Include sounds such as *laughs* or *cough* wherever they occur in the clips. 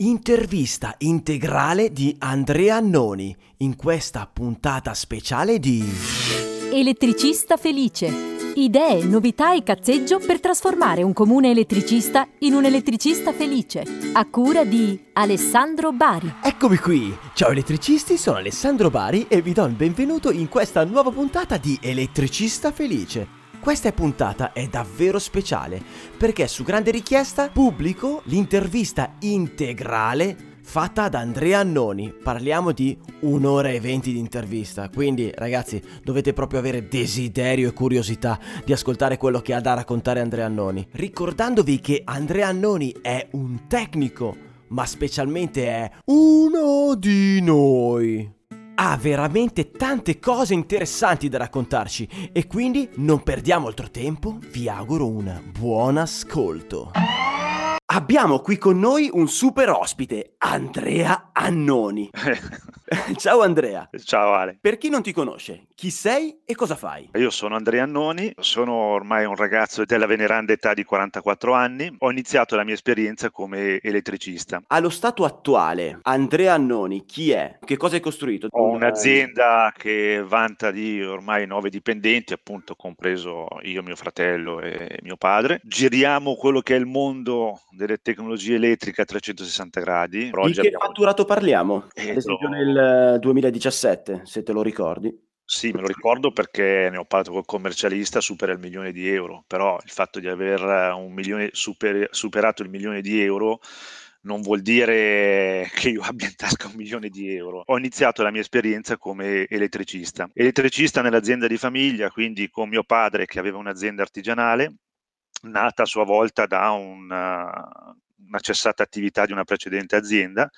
Intervista integrale di Andrea Annoni in questa puntata speciale di Elettricista felice. Idee, novità e cazzeggio per trasformare un comune elettricista in un elettricista felice. A cura di Alessandro Bari. Eccomi qui! Ciao elettricisti, sono Alessandro Bari e vi do il benvenuto in questa nuova puntata di Elettricista felice. Questa puntata è davvero speciale perché su grande richiesta pubblico l'intervista integrale fatta ad Andrea Annoni. Parliamo di un'ora e venti di intervista, quindi ragazzi dovete proprio avere desiderio e curiosità di ascoltare quello che ha da raccontare Andrea Annoni. Ricordandovi che Andrea Annoni è un tecnico, ma specialmente è uno di noi ha veramente tante cose interessanti da raccontarci e quindi non perdiamo altro tempo, vi auguro un buon ascolto. Abbiamo qui con noi un super ospite, Andrea Annoni. *laughs* *laughs* Ciao Andrea. Ciao Ale. Per chi non ti conosce, chi sei e cosa fai? Io sono Andrea Annoni, sono ormai un ragazzo della veneranda età di 44 anni. Ho iniziato la mia esperienza come elettricista. Allo stato attuale, Andrea Annoni chi è? Che cosa hai costruito? Ho un'azienda che vanta di ormai nove dipendenti, appunto compreso io, mio fratello e mio padre. Giriamo quello che è il mondo delle tecnologie elettriche a 360 gradi. Di che abbiamo... fatturato parliamo? Eh, Ad esempio nel 2017, se te lo ricordi. Sì, me lo ricordo perché ne ho parlato col commercialista, supera il milione di euro, però il fatto di aver un milione, super, superato il milione di euro non vuol dire che io abbia in tasca un milione di euro. Ho iniziato la mia esperienza come elettricista. Elettricista nell'azienda di famiglia, quindi con mio padre che aveva un'azienda artigianale, nata a sua volta da una, una cessata attività di una precedente azienda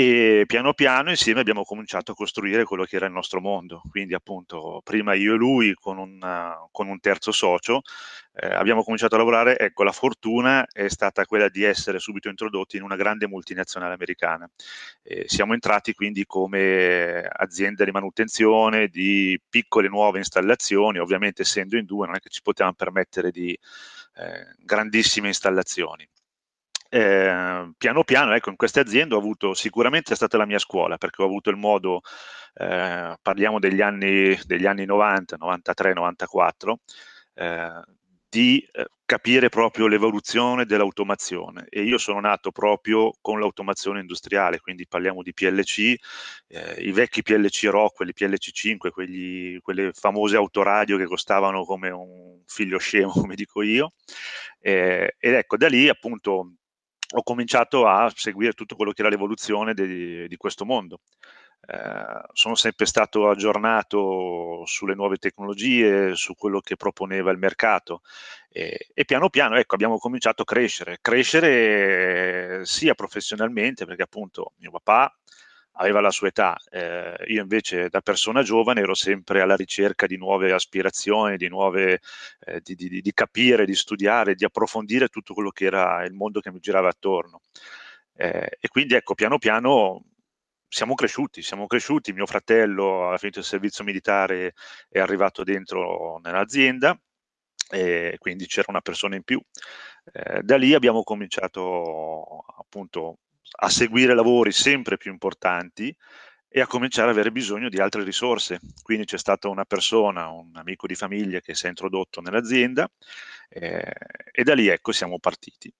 e piano piano insieme abbiamo cominciato a costruire quello che era il nostro mondo. Quindi appunto prima io e lui con un, con un terzo socio eh, abbiamo cominciato a lavorare, ecco la fortuna è stata quella di essere subito introdotti in una grande multinazionale americana. Eh, siamo entrati quindi come azienda di manutenzione di piccole nuove installazioni, ovviamente essendo in due non è che ci potevamo permettere di eh, grandissime installazioni eh, piano piano, ecco, in queste aziende ho avuto, sicuramente è stata la mia scuola, perché ho avuto il modo, eh, parliamo degli anni, degli anni 90, 93, 94, eh, di eh, capire proprio l'evoluzione dell'automazione. E io sono nato proprio con l'automazione industriale, quindi parliamo di PLC, eh, i vecchi PLC Rockwell, i PLC 5, quegli, quelle famose autoradio che costavano come un figlio scemo, *laughs* come dico io, eh, ed ecco da lì appunto ho cominciato a seguire tutto quello che era l'evoluzione di, di questo mondo. Eh, sono sempre stato aggiornato sulle nuove tecnologie, su quello che proponeva il mercato e, e piano piano ecco, abbiamo cominciato a crescere, crescere sia professionalmente perché appunto mio papà aveva la sua età, eh, io invece da persona giovane ero sempre alla ricerca di nuove aspirazioni, di, nuove, eh, di, di, di, capire, di studiare, di approfondire tutto quello che era il mondo che mi girava attorno. Eh, e quindi ecco, piano piano siamo cresciuti, siamo cresciuti, mio fratello ha finito il servizio militare, è arrivato dentro nell'azienda, e quindi c'era una persona in più. Eh, da lì abbiamo cominciato appunto a seguire lavori sempre più importanti e a cominciare ad avere bisogno di altre risorse. Quindi c'è stata una persona, un amico di famiglia che si è introdotto nell'azienda eh, e da lì ecco siamo partiti.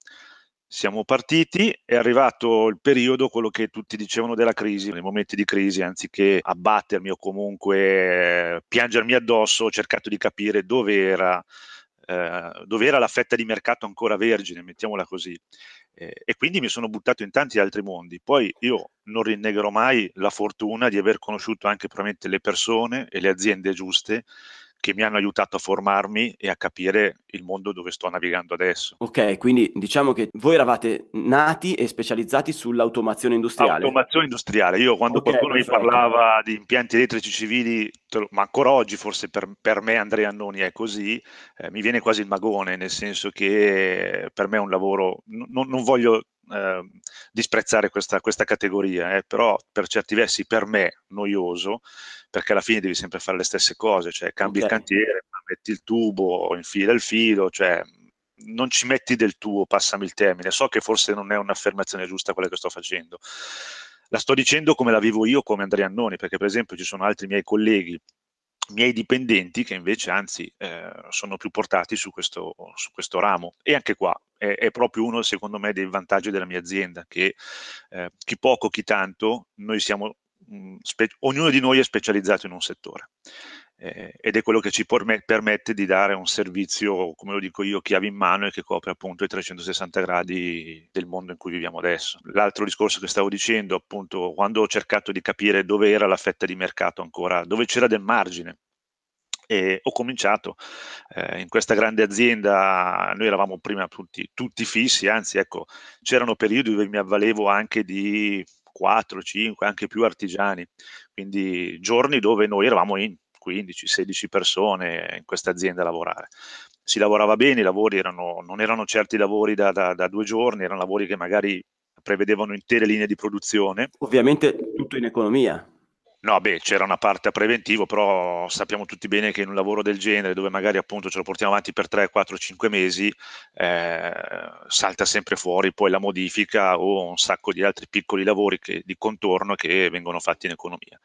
Siamo partiti, è arrivato il periodo, quello che tutti dicevano della crisi, nei momenti di crisi, anziché abbattermi o comunque piangermi addosso, ho cercato di capire dove era, eh, dove era la fetta di mercato ancora vergine, mettiamola così. Eh, e quindi mi sono buttato in tanti altri mondi. Poi io non rinnegherò mai la fortuna di aver conosciuto anche probabilmente le persone e le aziende giuste che mi hanno aiutato a formarmi e a capire il mondo dove sto navigando adesso. Ok, quindi diciamo che voi eravate nati e specializzati sull'automazione industriale. Automazione industriale. Io quando okay, qualcuno mi parlava di impianti elettrici civili, ma ancora oggi forse per, per me Andrea Annoni è così, eh, mi viene quasi il magone, nel senso che per me è un lavoro, non, non voglio eh, disprezzare questa, questa categoria, eh, però per certi versi per me noioso, perché alla fine devi sempre fare le stesse cose, cioè cambi okay. il cantiere, metti il tubo, infila il filo, cioè non ci metti del tuo, passami il termine. So che forse non è un'affermazione giusta quella che sto facendo. La sto dicendo come la vivo io, come Andrea Annoni, perché per esempio ci sono altri miei colleghi miei dipendenti che invece anzi eh, sono più portati su questo, su questo, ramo. E anche qua è, è, proprio uno secondo me dei vantaggi della mia azienda che eh, chi poco chi tanto noi siamo mh, mm, ognuno di noi è specializzato in un settore eh, ed è quello che ci perm- permette di dare un servizio come lo dico io chiave in mano e che copre appunto i 360 gradi del mondo in cui viviamo adesso. L'altro discorso che stavo dicendo appunto quando ho cercato di capire dove era la fetta di mercato ancora dove c'era del margine e ho cominciato eh, in questa grande azienda, noi eravamo prima tutti, tutti, fissi, anzi ecco, c'erano periodi dove mi avvalevo anche di 4, 5, anche più artigiani, quindi giorni dove noi eravamo in 15-16 persone in questa azienda a lavorare. Si lavorava bene, i lavori erano, non erano certi lavori da, da, da due giorni, erano lavori che magari prevedevano intere linee di produzione. Ovviamente tutto in economia. No, beh, c'era una parte a preventivo, però sappiamo tutti bene che in un lavoro del genere, dove magari appunto ce lo portiamo avanti per 3, 4, 5 mesi, eh, salta sempre fuori poi la modifica o un sacco di altri piccoli lavori che, di contorno che vengono fatti in economia.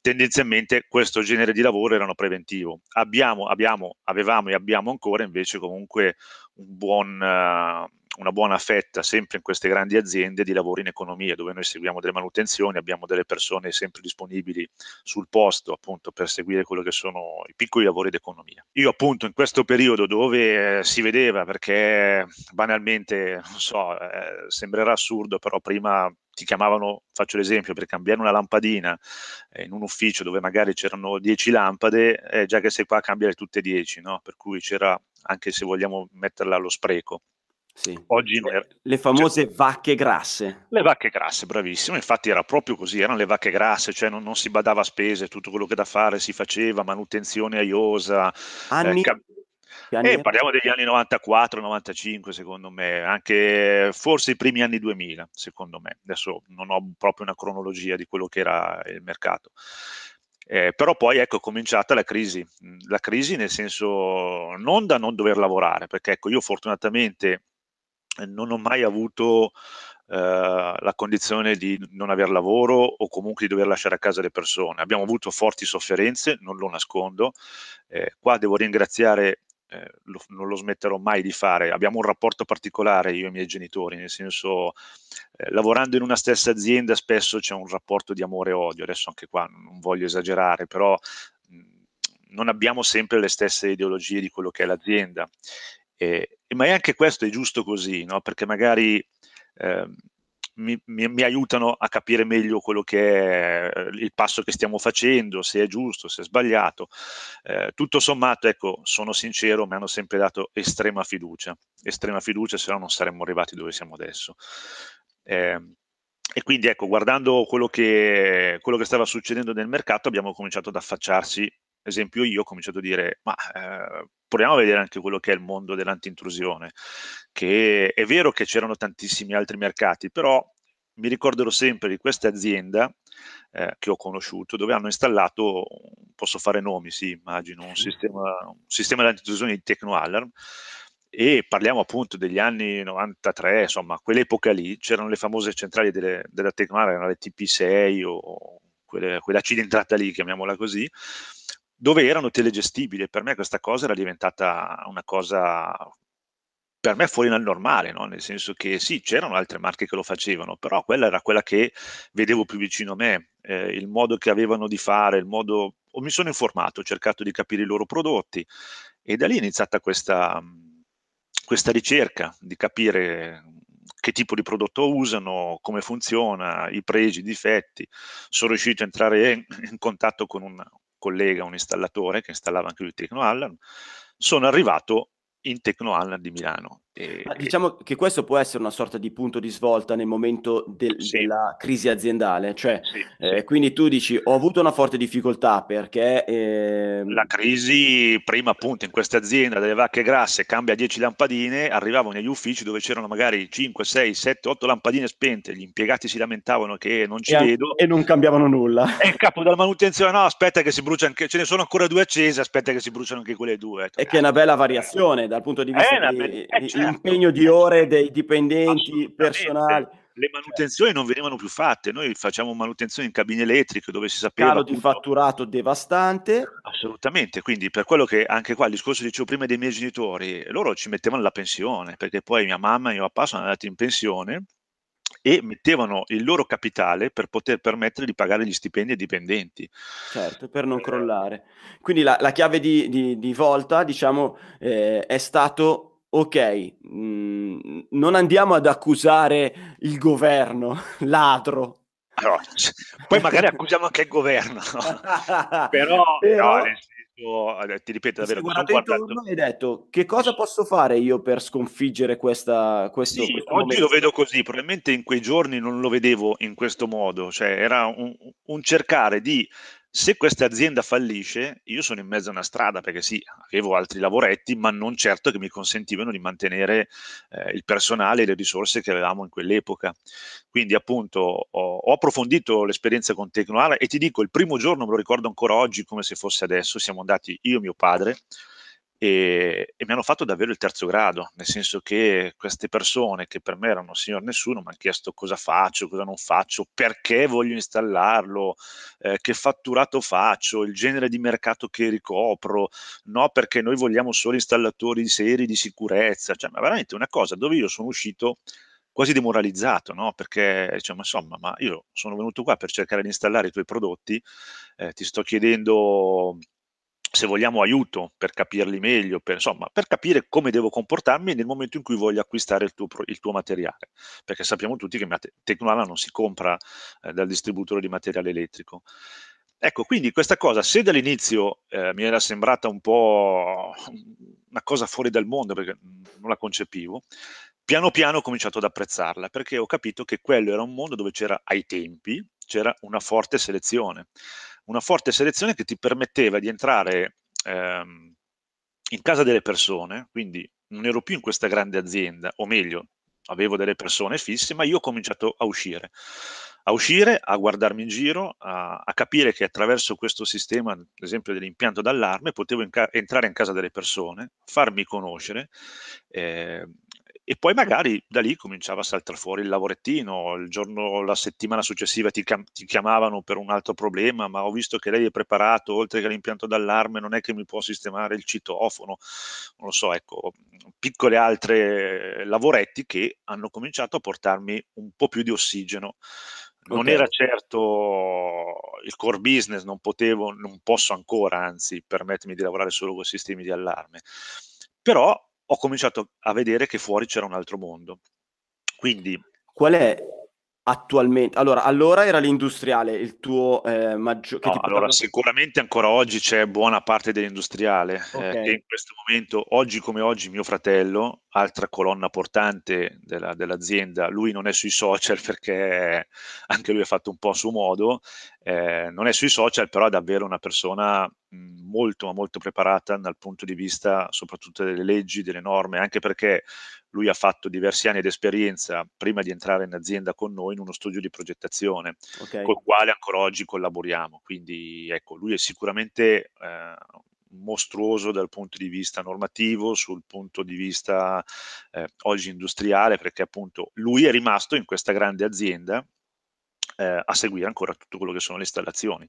Tendenzialmente questo genere di lavoro erano preventivo. Abbiamo, abbiamo, avevamo e abbiamo ancora invece comunque un buon... Uh, una buona fetta sempre in queste grandi aziende di lavoro in economia dove noi seguiamo delle manutenzioni, abbiamo delle persone sempre disponibili sul posto appunto per seguire quello che sono i piccoli lavori d'economia. Io appunto in questo periodo dove eh, si vedeva perché banalmente, non so, eh, sembrerà assurdo, però prima ti chiamavano, faccio l'esempio, per cambiare una lampadina eh, in un ufficio dove magari c'erano 10 lampade, eh, già che sei qua a cambiare tutte 10, no? per cui c'era, anche se vogliamo metterla allo spreco, sì. Oggi cioè, le famose cioè, vacche grasse. Le vacche grasse, bravissimo. Infatti era proprio così, erano le vacche grasse, cioè non, non si badava a spese, tutto quello che da fare si faceva, manutenzione a iosa. Anni? Eh, cam- eh, parliamo degli anni 94-95 secondo me, anche forse i primi anni 2000 secondo me. Adesso non ho proprio una cronologia di quello che era il mercato. Eh, però poi ecco è cominciata la crisi, la crisi nel senso non da non dover lavorare, perché ecco io fortunatamente non ho mai avuto eh, la condizione di non aver lavoro o comunque di dover lasciare a casa le persone. Abbiamo avuto forti sofferenze, non lo nascondo. Eh, qua devo ringraziare, eh, lo, non lo smetterò mai di fare, abbiamo un rapporto particolare io e i miei genitori, nel senso eh, lavorando in una stessa azienda spesso c'è un rapporto di amore e odio, adesso anche qua non voglio esagerare, però non abbiamo sempre le stesse ideologie di quello che è l'azienda eh, ma è anche questo è giusto così, no? perché magari eh, mi, mi, mi, aiutano a capire meglio quello che è eh, il passo che stiamo facendo, se è giusto, se è sbagliato. Eh, tutto sommato, ecco, sono sincero, mi hanno sempre dato estrema fiducia, estrema fiducia, se no non saremmo arrivati dove siamo adesso. Eh, e quindi ecco, guardando quello che, quello che stava succedendo nel mercato, abbiamo cominciato ad affacciarsi esempio io ho cominciato a dire, ma eh, proviamo a vedere anche quello che è il mondo dell'antintrusione, che è vero che c'erano tantissimi altri mercati, però mi ricorderò sempre di questa azienda eh, che ho conosciuto, dove hanno installato, posso fare nomi, sì, immagino, un sistema, un sistema di antintrusione di TechnoAlarm, e parliamo appunto degli anni 93, insomma, quell'epoca lì, c'erano le famose centrali delle, della erano le TP6 o quelle, quella cilindrata lì, chiamiamola così, dove erano telegestibili per me questa cosa era diventata una cosa per me fuori dal normale, no? nel senso che sì, c'erano altre marche che lo facevano, però quella era quella che vedevo più vicino a me, eh, il modo che avevano di fare, il modo... O mi sono informato, ho cercato di capire i loro prodotti e da lì è iniziata questa, questa ricerca di capire che tipo di prodotto usano, come funziona, i pregi, i difetti. Sono riuscito a entrare in, in contatto con un, collega, un installatore che installava anche lui TecnoAllarm, sono arrivato in TecnoAllarm di Milano. E, diciamo che questo può essere una sorta di punto di svolta nel momento del, sì. della crisi aziendale, cioè sì, eh, sì. quindi tu dici ho avuto una forte difficoltà perché... Eh... La crisi prima appunto in questa azienda delle vacche grasse cambia 10 lampadine, arrivavo negli uffici dove c'erano magari 5, 6, 7, 8 lampadine spente, gli impiegati si lamentavano che non ci e vedo. E non cambiavano nulla. E il capo della manutenzione no aspetta che si brucia anche, ce ne sono ancora due accese, aspetta che si bruciano anche quelle due. E che è una bella variazione dal punto di vista eh, di, eh, certo impegno di ore dei dipendenti personali. Le manutenzioni non venivano più fatte, noi facciamo manutenzione in cabine elettriche dove si sapeva... Calo appunto, di fatturato devastante. Assolutamente, quindi per quello che anche qua il discorso dicevo prima dei miei genitori, loro ci mettevano la pensione, perché poi mia mamma e mio papà sono andati in pensione e mettevano il loro capitale per poter permettere di pagare gli stipendi ai dipendenti. Certo, per non crollare. Quindi la, la chiave di, di, di, volta, diciamo, eh, è stato ok, mh, mm, non andiamo ad accusare il governo *laughs* ladro. Allora, poi magari accusiamo anche il governo, però, *laughs* Però... No, senso, ti ripeto davvero, mi guardato e hai detto che cosa posso fare io per sconfiggere questa, questo, sì, questo oggi momento? lo vedo così, probabilmente in quei giorni non lo vedevo in questo modo, cioè era un, un cercare di se questa azienda fallisce, io sono in mezzo a una strada perché sì, avevo altri lavoretti, ma non certo che mi consentivano di mantenere eh, il personale e le risorse che avevamo in quell'epoca. Quindi appunto ho, ho approfondito l'esperienza con Tecnoara e ti dico, il primo giorno me lo ricordo ancora oggi come se fosse adesso, siamo andati io e mio padre, e, e, mi hanno fatto davvero il terzo grado, nel senso che queste persone che per me erano signor nessuno mi hanno chiesto cosa faccio, cosa non faccio, perché voglio installarlo, eh, che fatturato faccio, il genere di mercato che ricopro, no perché noi vogliamo solo installatori seri di sicurezza, cioè ma veramente una cosa dove io sono uscito quasi demoralizzato, no? perché ma insomma, ma io sono venuto qua per cercare di installare i tuoi prodotti, eh, ti sto chiedendo se vogliamo aiuto per capirli meglio, per, insomma, per capire come devo comportarmi nel momento in cui voglio acquistare il tuo, il tuo materiale, perché sappiamo tutti che Tecnoala non si compra eh, dal distributore di materiale elettrico. Ecco, quindi questa cosa, se dall'inizio eh, mi era sembrata un po' una cosa fuori dal mondo, perché non la concepivo, piano piano ho cominciato ad apprezzarla, perché ho capito che quello era un mondo dove c'era ai tempi, c'era una forte selezione una forte selezione che ti permetteva di entrare ehm, in casa delle persone, quindi non ero più in questa grande azienda, o meglio, avevo delle persone fisse, ma io ho cominciato a uscire, a uscire, a guardarmi in giro, a, a capire che attraverso questo sistema, ad esempio dell'impianto d'allarme, potevo inca- entrare in casa delle persone, farmi conoscere, eh, e poi magari da lì cominciava a saltare fuori il lavorettino, il giorno, la settimana successiva ti, ti, chiamavano per un altro problema, ma ho visto che lei è preparato, oltre che l'impianto d'allarme, non è che mi può sistemare il citofono, non lo so, ecco, piccole altre lavoretti che hanno cominciato a portarmi un po' più di ossigeno. Non okay. era certo il core business, non potevo, non posso ancora, anzi, permettermi di lavorare solo con sistemi di allarme. Però ho cominciato a vedere che fuori c'era un altro mondo. Quindi... Qual è attualmente? Allora, allora era l'industriale il tuo eh, maggiore... No, allora, portava... sicuramente ancora oggi c'è buona parte dell'industriale, eh, okay. eh, che in questo momento, oggi come oggi, mio fratello, altra colonna portante della, dell'azienda, lui non è sui social *laughs* perché anche lui ha fatto un po' a suo modo, eh, non è sui social, però è davvero una persona molto, ma molto preparata dal punto di vista soprattutto delle leggi, delle norme, anche perché lui ha fatto diversi anni di esperienza prima di entrare in azienda con noi in uno studio di progettazione, okay. col quale ancora oggi collaboriamo. Quindi ecco, lui è sicuramente eh, mostruoso dal punto di vista normativo, sul punto di vista eh, oggi industriale, perché appunto lui è rimasto in questa grande azienda eh, a seguire ancora tutto quello che sono le installazioni.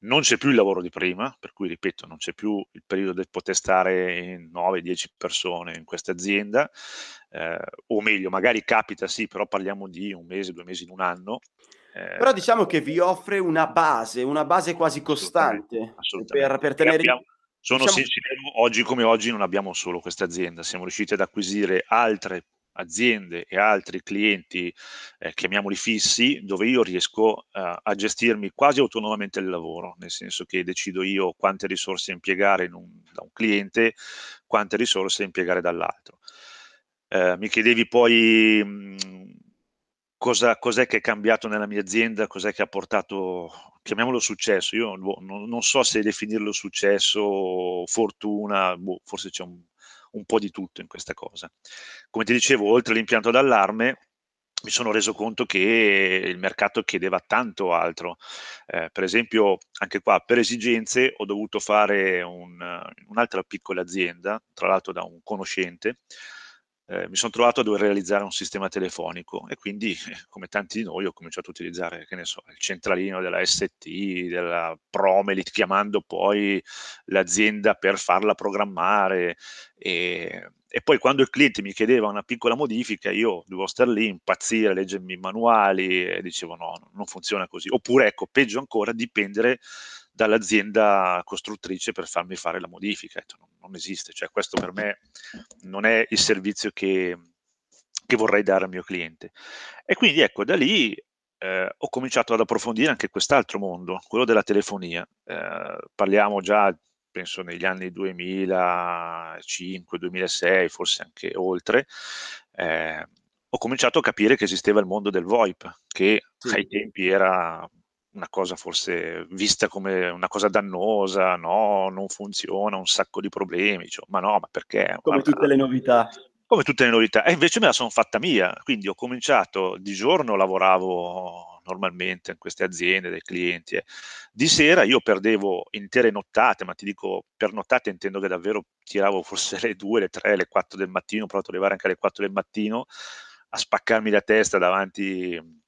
Non c'è più il lavoro di prima, per cui ripeto, non c'è più il periodo di poter stare in 9-10 persone in questa azienda, eh, o meglio, magari capita sì, però parliamo di un mese, due mesi in un anno. Eh, però diciamo che vi offre una base, una base quasi costante assolutamente, Per, per tenere... Abbiamo, sono diciamo... sincero, oggi come oggi non abbiamo solo questa azienda, siamo riusciti ad acquisire altre aziende e altri clienti, eh, chiamiamoli fissi, dove io riesco eh, a gestirmi quasi autonomamente il lavoro, nel senso che decido io quante risorse impiegare un, da un cliente, quante risorse impiegare dall'altro. eh, mi chiedevi poi mh, cosa, cos'è che è cambiato nella mia azienda, cos'è che ha portato, chiamiamolo successo, io boh, non, non, so se definirlo successo, fortuna, boh, forse c'è un, un po' di tutto in questa cosa. Come ti dicevo, oltre all'impianto d'allarme, mi sono reso conto che il mercato chiedeva tanto altro. Eh, per esempio, anche qua, per esigenze, ho dovuto fare un, un'altra piccola azienda, tra l'altro da un conoscente, eh, mi sono trovato a dover realizzare un sistema telefonico e quindi, eh, come tanti di noi, ho cominciato a utilizzare, che ne so, il centralino della ST, della Promelit, chiamando poi l'azienda per farla programmare e, e poi quando il cliente mi chiedeva una piccola modifica, io dovevo stare lì, impazzire, leggermi i manuali e dicevo no, non funziona così. Oppure, ecco, peggio ancora, dipendere dall'azienda costruttrice per farmi fare la modifica. Non, non esiste, cioè questo per me non è il servizio che, che vorrei dare al mio cliente. E quindi ecco, da lì eh, ho cominciato ad approfondire anche quest'altro mondo, quello della telefonia. Eh, parliamo già, penso, negli anni 2005-2006, forse anche oltre. Eh, ho cominciato a capire che esisteva il mondo del VoIP, che sì. ai tempi era una cosa forse vista come una cosa dannosa, no, non funziona, un sacco di problemi, cioè, ma no, ma perché? Come Guarda, tutte le novità. Come tutte le novità. E invece me la sono fatta mia, quindi ho cominciato, di giorno lavoravo normalmente in queste aziende, dei clienti, eh. di sera io perdevo intere nottate, ma ti dico per nottate intendo che davvero tiravo forse le 2, le 3, le 4 del mattino, ho provato ad arrivare anche alle 4 del mattino a spaccarmi la testa davanti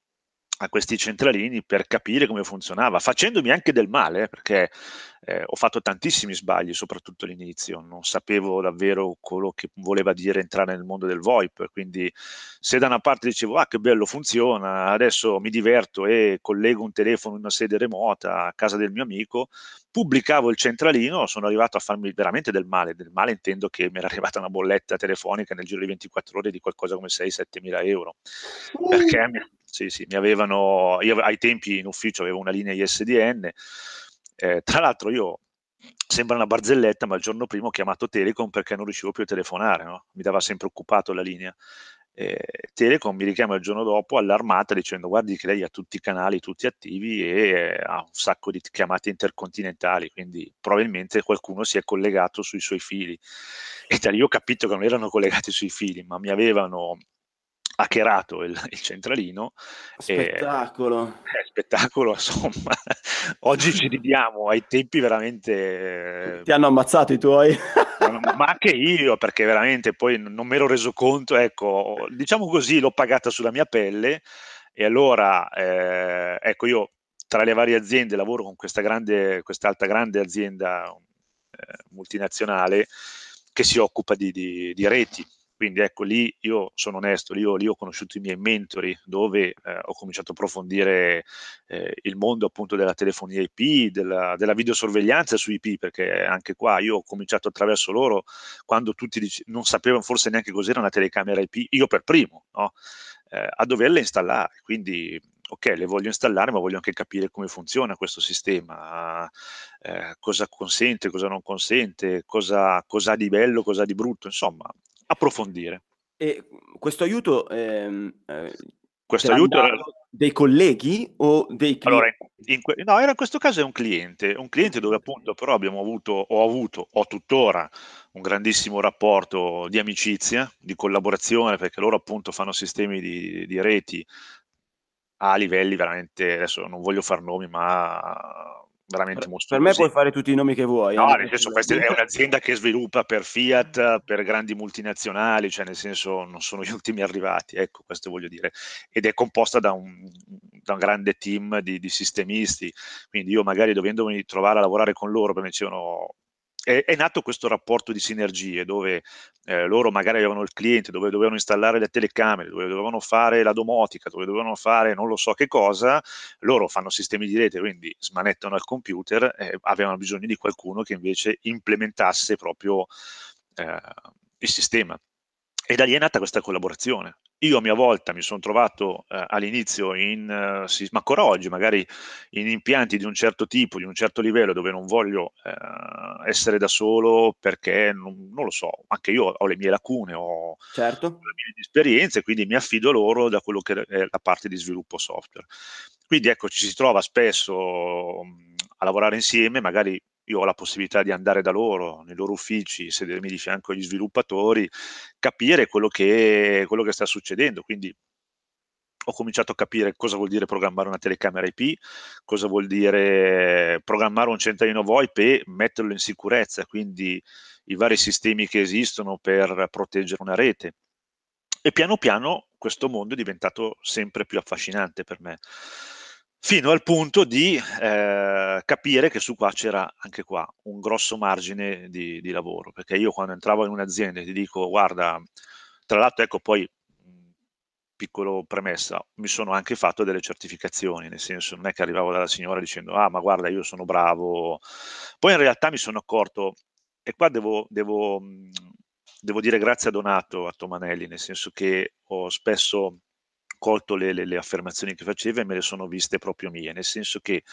a questi centralini per capire come funzionava, facendomi anche del male, eh, perché eh, ho fatto tantissimi sbagli, soprattutto all'inizio, non sapevo davvero quello che voleva dire entrare nel mondo del VoIP, quindi se da una parte dicevo ah che bello funziona, adesso mi diverto e collego un telefono in una sede remota a casa del mio amico, pubblicavo il centralino, sono arrivato a farmi veramente del male, del male intendo che mi era arrivata una bolletta telefonica nel giro di 24 ore di qualcosa come 6-7 mila euro, perché mi, sì, sì, mi avevano, io ai tempi in ufficio avevo una linea ISDN, eh, tra l'altro io sembra una barzelletta, ma il giorno prima ho chiamato Telecom perché non riuscivo più a telefonare, no? mi dava sempre occupato la linea. Eh, Telecom mi richiama il giorno dopo allarmata dicendo guardi che lei ha tutti i canali tutti attivi e ha un sacco di chiamate intercontinentali, quindi probabilmente qualcuno si è collegato sui suoi fili. E da lì ho capito che non erano collegati sui fili, ma mi avevano hackerato il, il centralino. Spettacolo. E, eh, spettacolo, *laughs* insomma. Oggi ci ridiamo, ai tempi veramente... Ti hanno ammazzato i tuoi? ma anche io, perché veramente poi non mi ero reso conto, ecco, diciamo così, l'ho pagata sulla mia pelle e allora, eh, ecco, io tra le varie aziende lavoro con questa grande, quest'altra grande azienda eh, multinazionale che si occupa di, di, di reti, quindi ecco lì io sono onesto, lì ho, lì ho conosciuto i miei mentori dove eh, ho cominciato a approfondire eh, il mondo appunto della telefonia IP, della, della, videosorveglianza su IP, perché anche qua io ho cominciato attraverso loro quando tutti dic- non sapevano forse neanche cos'era una telecamera IP, io per primo, no? eh, a doverle installare. Quindi ok, le voglio installare, ma voglio anche capire come funziona questo sistema, eh, cosa consente, cosa non consente, cosa ha di bello, cosa ha di brutto, insomma, approfondire. E questo aiuto, ehm, eh, questo aiuto era... dei colleghi o dei clienti? Allora, in, in, no, era in questo caso è un cliente, un cliente dove appunto però abbiamo avuto, ho avuto, ho tuttora un grandissimo rapporto di amicizia, di collaborazione, perché loro appunto fanno sistemi di, di reti a livelli veramente, adesso non voglio far nomi, ma veramente mostruosi. Per me puoi fare tutti i nomi che vuoi. No, eh. nel senso, questa è un'azienda che sviluppa per Fiat, per grandi multinazionali, cioè nel senso non sono gli ultimi arrivati, ecco, questo voglio dire. Ed è composta da un, da un grande team di, di, sistemisti, quindi io magari dovendomi trovare a lavorare con loro, perché mi dicevano è, è, nato questo rapporto di sinergie dove eh, loro magari avevano il cliente, dove dovevano installare le telecamere, dove dovevano fare la domotica, dove dovevano fare non lo so che cosa, loro fanno sistemi di rete, quindi smanettano al computer, eh, avevano bisogno di qualcuno che invece implementasse proprio eh, il sistema. E da lì è nata questa collaborazione. Io a mia volta mi sono trovato eh, all'inizio in, eh, sì, ma ancora oggi, magari in impianti di un certo tipo, di un certo livello, dove non voglio eh, essere da solo perché non, non, lo so, anche io ho le mie lacune, ho certo. le mie esperienze, quindi mi affido loro da quello che è la parte di sviluppo software. Quindi ecco, ci si trova spesso mh, a lavorare insieme, magari io ho la possibilità di andare da loro, nei loro uffici, sedermi di fianco agli sviluppatori, capire quello che, quello che sta succedendo. Quindi ho cominciato a capire cosa vuol dire programmare una telecamera IP, cosa vuol dire programmare un centralino VoIP e metterlo in sicurezza, quindi i vari sistemi che esistono per proteggere una rete. E piano piano questo mondo è diventato sempre più affascinante per me fino al punto di eh, capire che su qua c'era anche qua un grosso margine di, di, lavoro, perché io quando entravo in un'azienda ti dico guarda, tra l'altro ecco poi piccolo premessa, mi sono anche fatto delle certificazioni, nel senso non è che arrivavo dalla signora dicendo ah ma guarda io sono bravo, poi in realtà mi sono accorto e qua devo, devo, devo dire grazie a Donato, a Tomanelli, nel senso che ho spesso colto le, le, le, affermazioni che faceva e me le sono viste proprio mie, nel senso che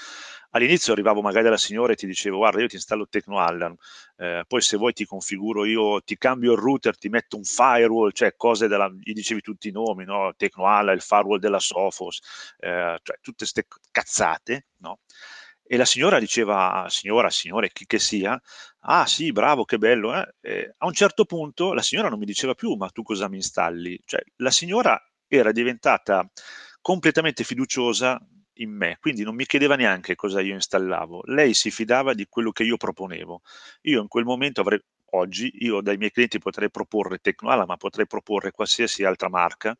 all'inizio arrivavo magari dalla signora e ti dicevo guarda io ti installo TecnoAlarm, eh, poi se vuoi ti configuro io, ti cambio il router, ti metto un firewall, cioè cose della, gli dicevi tutti i nomi, no? TecnoAlarm, il firewall della Sophos, eh, cioè tutte queste cazzate, no? E la signora diceva, signora, signore, chi che sia, ah sì, bravo, che bello. Eh? A un certo punto la signora non mi diceva più, ma tu cosa mi installi? Cioè, la signora era diventata completamente fiduciosa in me, quindi non mi chiedeva neanche cosa io installavo, lei si fidava di quello che io proponevo. Io in quel momento avrei, oggi, io dai miei clienti potrei proporre Tecnoala, ma potrei proporre qualsiasi altra marca,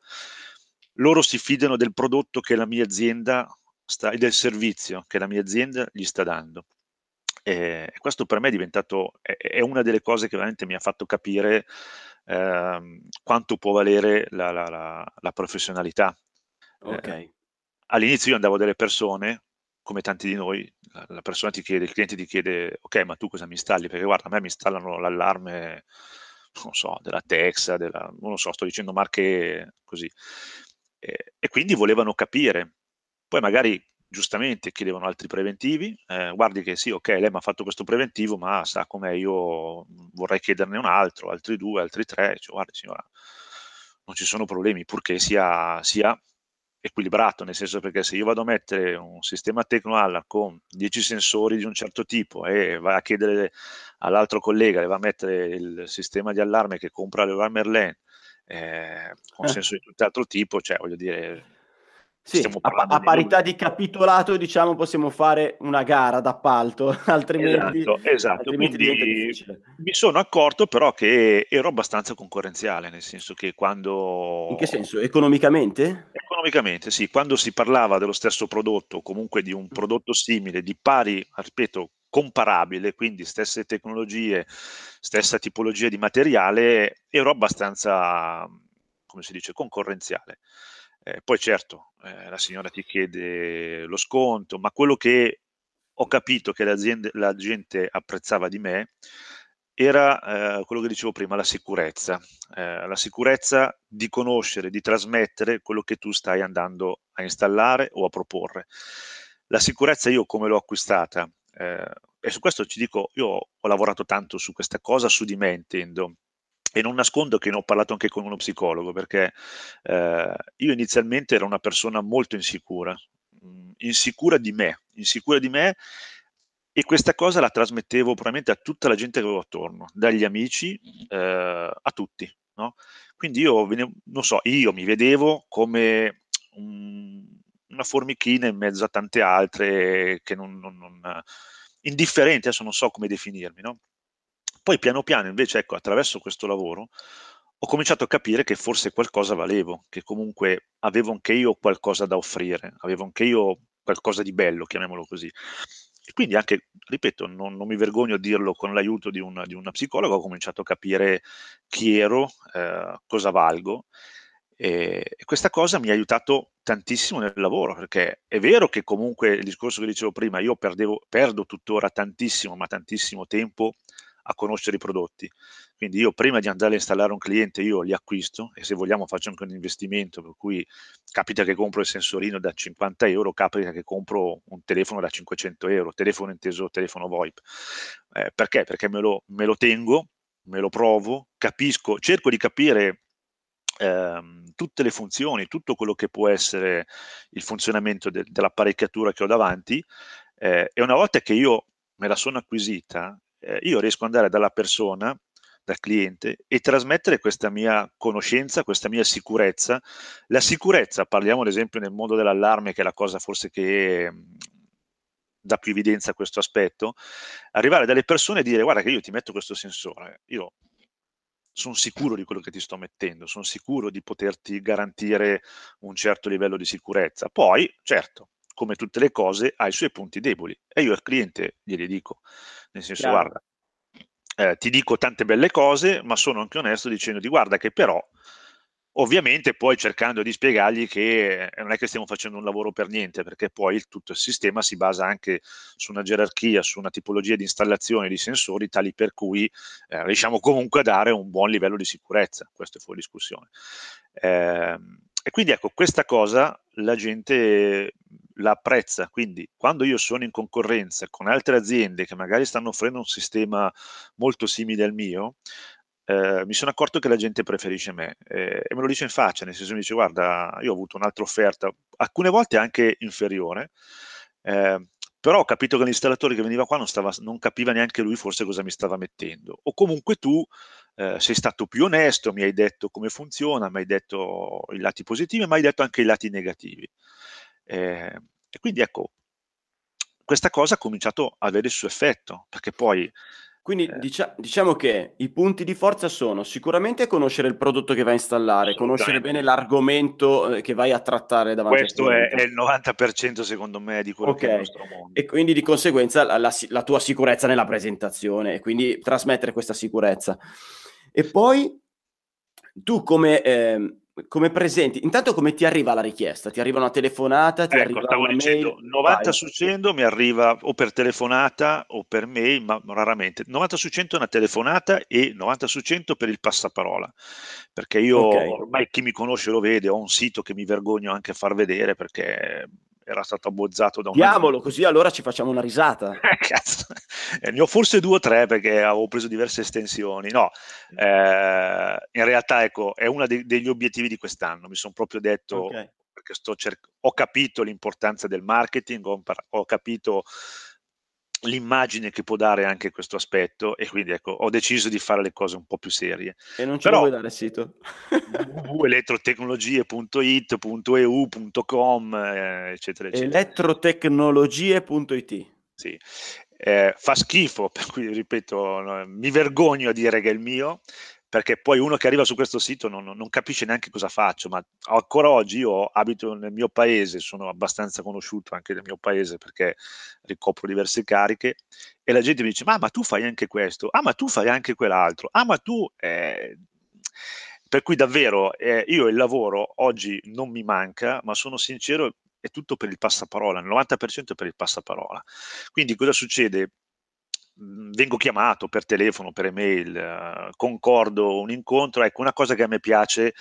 loro si fidano del prodotto che la mia azienda sta, e del servizio che la mia azienda gli sta dando. E questo per me è diventato, è una delle cose che veramente mi ha fatto capire eh, quanto può valere la, la, la, la professionalità. Okay. Eh, all'inizio io andavo delle persone, come tanti di noi, la persona ti chiede, il cliente ti chiede, ok, ma tu cosa mi installi? Perché guarda, a me mi installano l'allarme, non so, della Texa, della, non lo so, sto dicendo marche così. E, e quindi volevano capire. Poi magari giustamente chiedevano altri preventivi, eh, guardi che sì, ok, lei mi ha fatto questo preventivo, ma sa com'è, io vorrei chiederne un altro, altri due, altri tre, cioè, guardi signora, non ci sono problemi, purché sia, sia equilibrato, nel senso perché se io vado a mettere un sistema TecnoAlla con 10 sensori di un certo tipo e vai a chiedere all'altro collega, le va a mettere il sistema di allarme che compra le Merlin eh, con eh. sensori di tutt'altro tipo, cioè voglio dire sì, a, a, parità di, di, capitolato, diciamo, possiamo fare una gara d'appalto, *laughs* altrimenti, esatto, esatto. altrimenti difficile. Mi sono accorto però che ero abbastanza concorrenziale, nel senso che quando... In che senso? Economicamente? Economicamente, sì. Quando si parlava dello stesso prodotto, comunque di un prodotto simile, di pari, ripeto, comparabile, quindi stesse tecnologie, stessa tipologia di materiale, ero abbastanza, come si dice, concorrenziale. Eh, poi certo, eh, la signora ti chiede lo sconto, ma quello che ho capito che la gente apprezzava di me era eh, quello che dicevo prima, la sicurezza. Eh, la sicurezza di conoscere, di trasmettere quello che tu stai andando a installare o a proporre. La sicurezza io come l'ho acquistata? Eh, e su questo ci dico, io ho lavorato tanto su questa cosa, su di me intendo, e non nascondo che ne ho parlato anche con uno psicologo, perché eh, io inizialmente ero una persona molto insicura, mm, insicura di me, insicura di me e questa cosa la trasmettevo probabilmente a tutta la gente che avevo attorno, dagli amici eh, a tutti. No? Quindi io, non so, io mi vedevo come un, una formichina in mezzo a tante altre che non, non, non indifferenti, adesso non so come definirmi, no? Poi piano piano invece, ecco, attraverso questo lavoro ho cominciato a capire che forse qualcosa valevo, che comunque avevo anche io qualcosa da offrire, avevo anche io qualcosa di bello, chiamiamolo così. E quindi anche, ripeto, non, non mi vergogno a dirlo con l'aiuto di una, di una, psicologa, ho cominciato a capire chi ero, eh, cosa valgo e, e, questa cosa mi ha aiutato tantissimo nel lavoro, perché è vero che comunque il discorso che dicevo prima, io perdevo, perdo tuttora tantissimo, ma tantissimo tempo a conoscere i prodotti. Quindi io prima di andare a installare un cliente io li acquisto e se vogliamo faccio anche un investimento per cui capita che compro il sensorino da 50 euro, capita che compro un telefono da 500 euro, telefono inteso telefono VoIP. Eh, perché? Perché me lo, me lo tengo, me lo provo, capisco, cerco di capire ehm, tutte le funzioni, tutto quello che può essere il funzionamento de- dell'apparecchiatura che ho davanti eh, e una volta che io me la sono acquisita, eh, io riesco ad andare dalla persona, dal cliente e trasmettere questa mia conoscenza, questa mia sicurezza. La sicurezza, parliamo ad esempio nel mondo dell'allarme, che è la cosa forse che mhmm, dà più evidenza a questo aspetto, arrivare dalle persone e dire guarda che io ti metto questo sensore, io sono sicuro di quello che ti sto mettendo, sono sicuro di poterti garantire un certo livello di sicurezza. Poi, certo, come tutte le cose, ha i suoi punti deboli e io al cliente glieli dico, nel senso, Chiaro. guarda, eh, ti dico tante belle cose, ma sono anche onesto dicendoti, guarda che però, ovviamente poi cercando di spiegargli che eh, non è che stiamo facendo un lavoro per niente, perché poi il, tutto il sistema si basa anche su una gerarchia, su una tipologia di installazione di sensori, tali per cui eh, riusciamo comunque a dare un buon livello di sicurezza, questo è fuori discussione. Eh, e quindi ecco, questa cosa la gente la apprezza, quindi quando io sono in concorrenza con altre aziende che magari stanno offrendo un sistema molto simile al mio, eh, mi sono accorto che la gente preferisce me eh, e me lo dice in faccia, nel senso mi dice guarda, io ho avuto un'altra offerta, alcune volte anche inferiore, eh, però ho capito che l'installatore che veniva qua non, stava, non, capiva neanche lui forse cosa mi stava mettendo. O comunque tu eh, sei stato più onesto, mi hai detto come funziona, mi hai detto i lati positivi, ma hai detto anche i lati negativi. Eh, e quindi ecco, questa cosa ha cominciato ad avere il suo effetto, perché poi quindi eh. dicia- diciamo che i punti di forza sono sicuramente conoscere il prodotto che vai a installare, conoscere bene l'argomento eh, che vai a trattare davanti Questo a Questo è, il 90% secondo me di quello okay. che è il nostro mondo. E quindi di conseguenza la, la, la tua sicurezza nella presentazione e quindi trasmettere questa sicurezza. E poi tu come... Eh, come presenti? Intanto come ti arriva la richiesta? Ti arriva una telefonata? Ti ecco, arriva stavo dicendo, mail? 90 Vai. su 100 mi arriva o per telefonata o per mail, ma raramente. 90 su 100 è una telefonata e 90 su 100 per il passaparola. Perché io, okay. ormai chi mi conosce lo vede, ho un sito che mi vergogno anche a far vedere perché era stato abbozzato da un... Diamolo, così allora ci facciamo una risata. *laughs* Cazzo. Eh, ne ho forse due o tre perché avevo preso diverse estensioni. No, eh, in realtà ecco, è uno de- degli obiettivi di quest'anno. Mi sono proprio detto, okay. perché cerc- ho capito l'importanza del marketing, ho, ho capito l'immagine che può dare anche questo aspetto e quindi ecco, ho deciso di fare le cose un po' più serie. E non ce Però, lo vuoi dare il sito? www.elettrotecnologie.it.com eh, eccetera eccetera. Elettrotecnologie.it Sì. Eh, fa schifo, *laughs* per cui ripeto, no, mi vergogno a dire che è il mio, perché poi uno che arriva su questo sito non, non, capisce neanche cosa faccio, ma ancora oggi io abito nel mio paese, sono abbastanza conosciuto anche nel mio paese perché ricopro diverse cariche e la gente mi dice ma, ma tu fai anche questo, ah ma tu fai anche quell'altro, ah ma tu... Eh... Per cui davvero eh, io il lavoro oggi non mi manca, ma sono sincero, è tutto per il passaparola, il 90% è per il passaparola. Quindi cosa succede? Vengo chiamato per telefono, per email, concordo un incontro. Ecco, una cosa che a me piace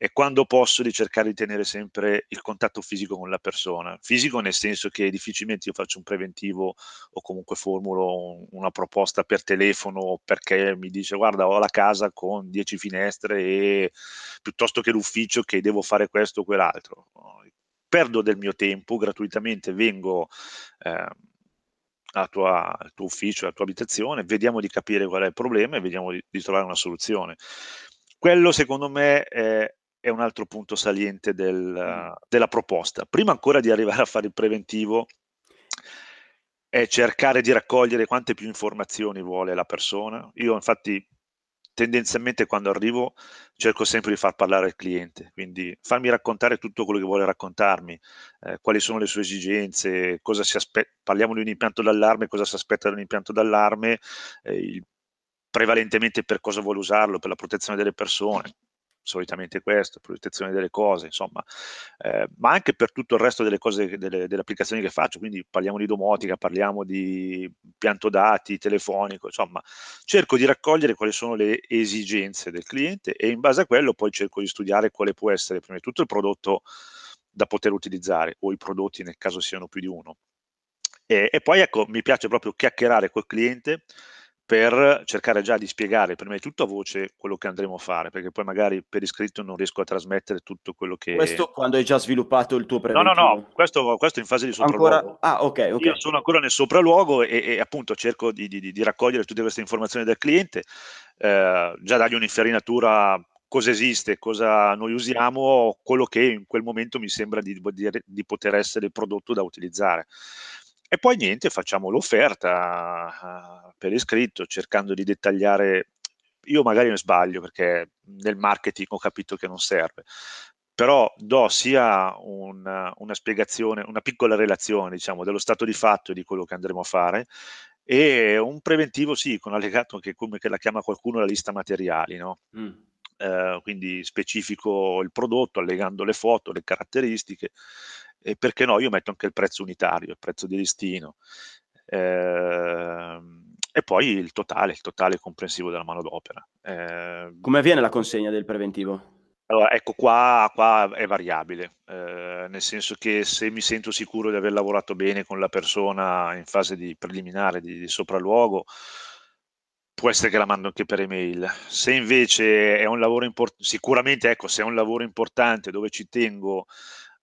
è quando posso di cercare di tenere sempre il contatto fisico con la persona. Fisico nel senso che difficilmente io faccio un preventivo o comunque formulo un, una proposta per telefono perché mi dice guarda ho la casa con 10 finestre e piuttosto che l'ufficio che devo fare questo o quell'altro. Perdo del mio tempo gratuitamente, vengo... Eh, tua, al tuo ufficio, alla tua abitazione, vediamo di capire qual è il problema e vediamo di, di trovare una soluzione. Quello secondo me è, è un altro punto saliente del, della proposta. Prima ancora di arrivare a fare il preventivo, è cercare di raccogliere quante più informazioni vuole la persona. Io infatti tendenzialmente quando arrivo cerco sempre di far parlare il cliente, quindi farmi raccontare tutto quello che vuole raccontarmi, eh, quali sono le sue esigenze, cosa si aspetta, parliamo di un impianto d'allarme, cosa si aspetta da un impianto d'allarme, eh, prevalentemente per cosa vuole usarlo, per la protezione delle persone. Solitamente questo, protezione delle cose, insomma, eh, ma anche per tutto il resto delle cose, delle, delle, applicazioni che faccio, quindi parliamo di domotica, parliamo di pianto dati, telefonico, insomma, cerco di raccogliere quali sono le esigenze del cliente e in base a quello poi cerco di studiare quale può essere prima di tutto il prodotto da poter utilizzare o i prodotti nel caso siano più di uno. E, e poi ecco, mi piace proprio chiacchierare col cliente per cercare già di spiegare prima di tutto a voce quello che andremo a fare, perché poi magari per iscritto non riesco a trasmettere tutto quello che... Questo quando hai già sviluppato il tuo preventivo? No, no, no, questo, questo in fase di sopralluogo. Ancora... Ah, ok, ok. Io sono ancora nel sopralluogo e, e appunto cerco di, di, di, raccogliere tutte queste informazioni del cliente, eh, già dargli un'infarinatura cosa esiste, cosa noi usiamo, quello che in quel momento mi sembra di, di poter essere il prodotto da utilizzare. E poi niente, facciamo l'offerta uh, per iscritto, cercando di dettagliare. Io magari ne sbaglio perché nel marketing ho capito che non serve, però do sia una, una spiegazione, una piccola relazione, diciamo, dello stato di fatto di quello che andremo a fare e un preventivo, sì, con allegato che come che la chiama qualcuno la lista materiali, no? Mm. Uh, quindi specifico il prodotto, allegando le foto, le caratteristiche e perché no, io metto anche il prezzo unitario, il prezzo di listino. Eh, e poi il totale, il totale comprensivo della manodopera. Eh, Come avviene la consegna del preventivo? Allora, ecco qua, qua è variabile, eh, nel senso che se mi sento sicuro di aver lavorato bene con la persona in fase di preliminare, di, di sopralluogo, può essere che la mando anche per email. Se invece è un lavoro importante, sicuramente ecco, se è un lavoro importante dove ci tengo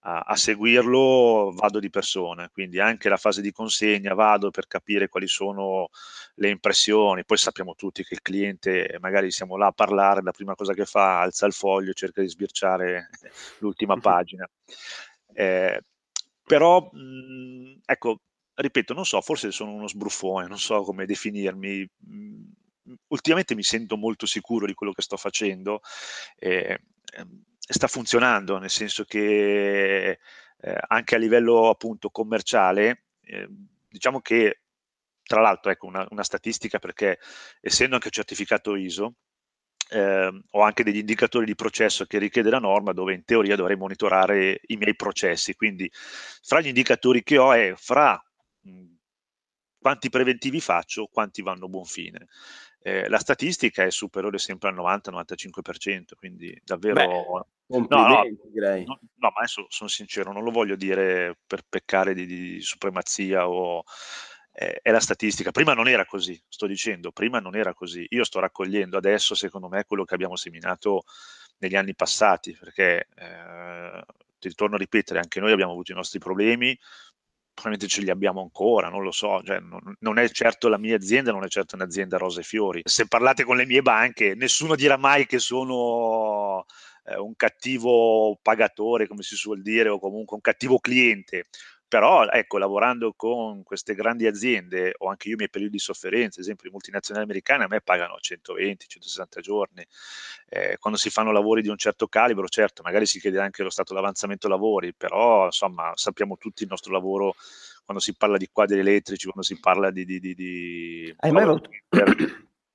a, a, seguirlo vado di persona, quindi anche la fase di consegna vado per capire quali sono le impressioni, poi sappiamo tutti che il cliente magari siamo là a parlare, la prima cosa che fa alza il foglio, cerca di sbirciare *laughs* l'ultima pagina. Eh, però, mh, ecco, ripeto, non so, forse sono uno sbruffone, non so come definirmi. ultimamente mi sento molto sicuro di quello che sto facendo. Eh, sta funzionando, nel senso che eh, anche a livello appunto commerciale, eh, diciamo che tra l'altro ecco una, una, statistica perché essendo anche certificato ISO, eh, ho anche degli indicatori di processo che richiede la norma dove in teoria dovrei monitorare i miei processi, quindi fra gli indicatori che ho è fra mh, quanti preventivi faccio, quanti vanno a buon fine eh, la statistica è superiore sempre al 90-95%, quindi davvero... Beh, no, no, direi. No, no, ma adesso sono sincero, non lo voglio dire per peccare di, di supremazia o... Eh, è la statistica. Prima non era così, sto dicendo, prima non era così. Io sto raccogliendo adesso, secondo me, quello che abbiamo seminato negli anni passati, perché eh, ti ritorno a ripetere, anche noi abbiamo avuto i nostri problemi, probabilmente ce li abbiamo ancora, non lo so, cioè, non, non, è certo la mia azienda, non è certo un'azienda rose e fiori. Se parlate con le mie banche, nessuno dirà mai che sono eh, un cattivo pagatore, come si suol dire, o comunque un cattivo cliente. Però, ecco, lavorando con queste grandi aziende, ho anche io i miei periodi di sofferenza, ad esempio, i multinazionali americane a me pagano 120, 160 giorni. Eh, quando si fanno lavori di un certo calibro, certo, magari si chiede anche lo stato d'avanzamento lavori, però, insomma, sappiamo tutti il nostro lavoro quando si parla di quadri elettrici, quando si parla di... di, di, di Hai mai avuto...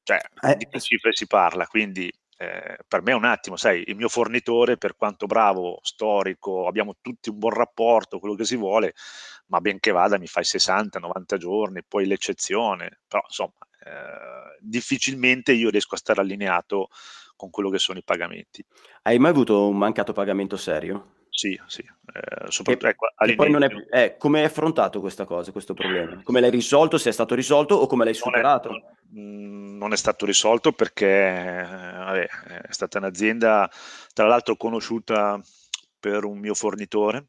Cioè, *clears throat* eh, di che cifre si parla, quindi eh, per me è un attimo, sai, il mio fornitore, per quanto bravo, storico, abbiamo tutti un buon rapporto, quello che si vuole, ma benché vada mi fai 60-90 giorni, poi l'eccezione, però insomma, eh, difficilmente io riesco a stare allineato con quello che sono i pagamenti. Hai mai avuto un mancato pagamento serio? Sì, sì. Eh, soprattutto, ecco, è, eh, come hai affrontato questa cosa, questo problema? Come l'hai risolto, se è stato risolto o come l'hai superato? Non è, mm, non è stato risolto perché eh, vabbè, è stata un'azienda, tra l'altro conosciuta per un mio fornitore,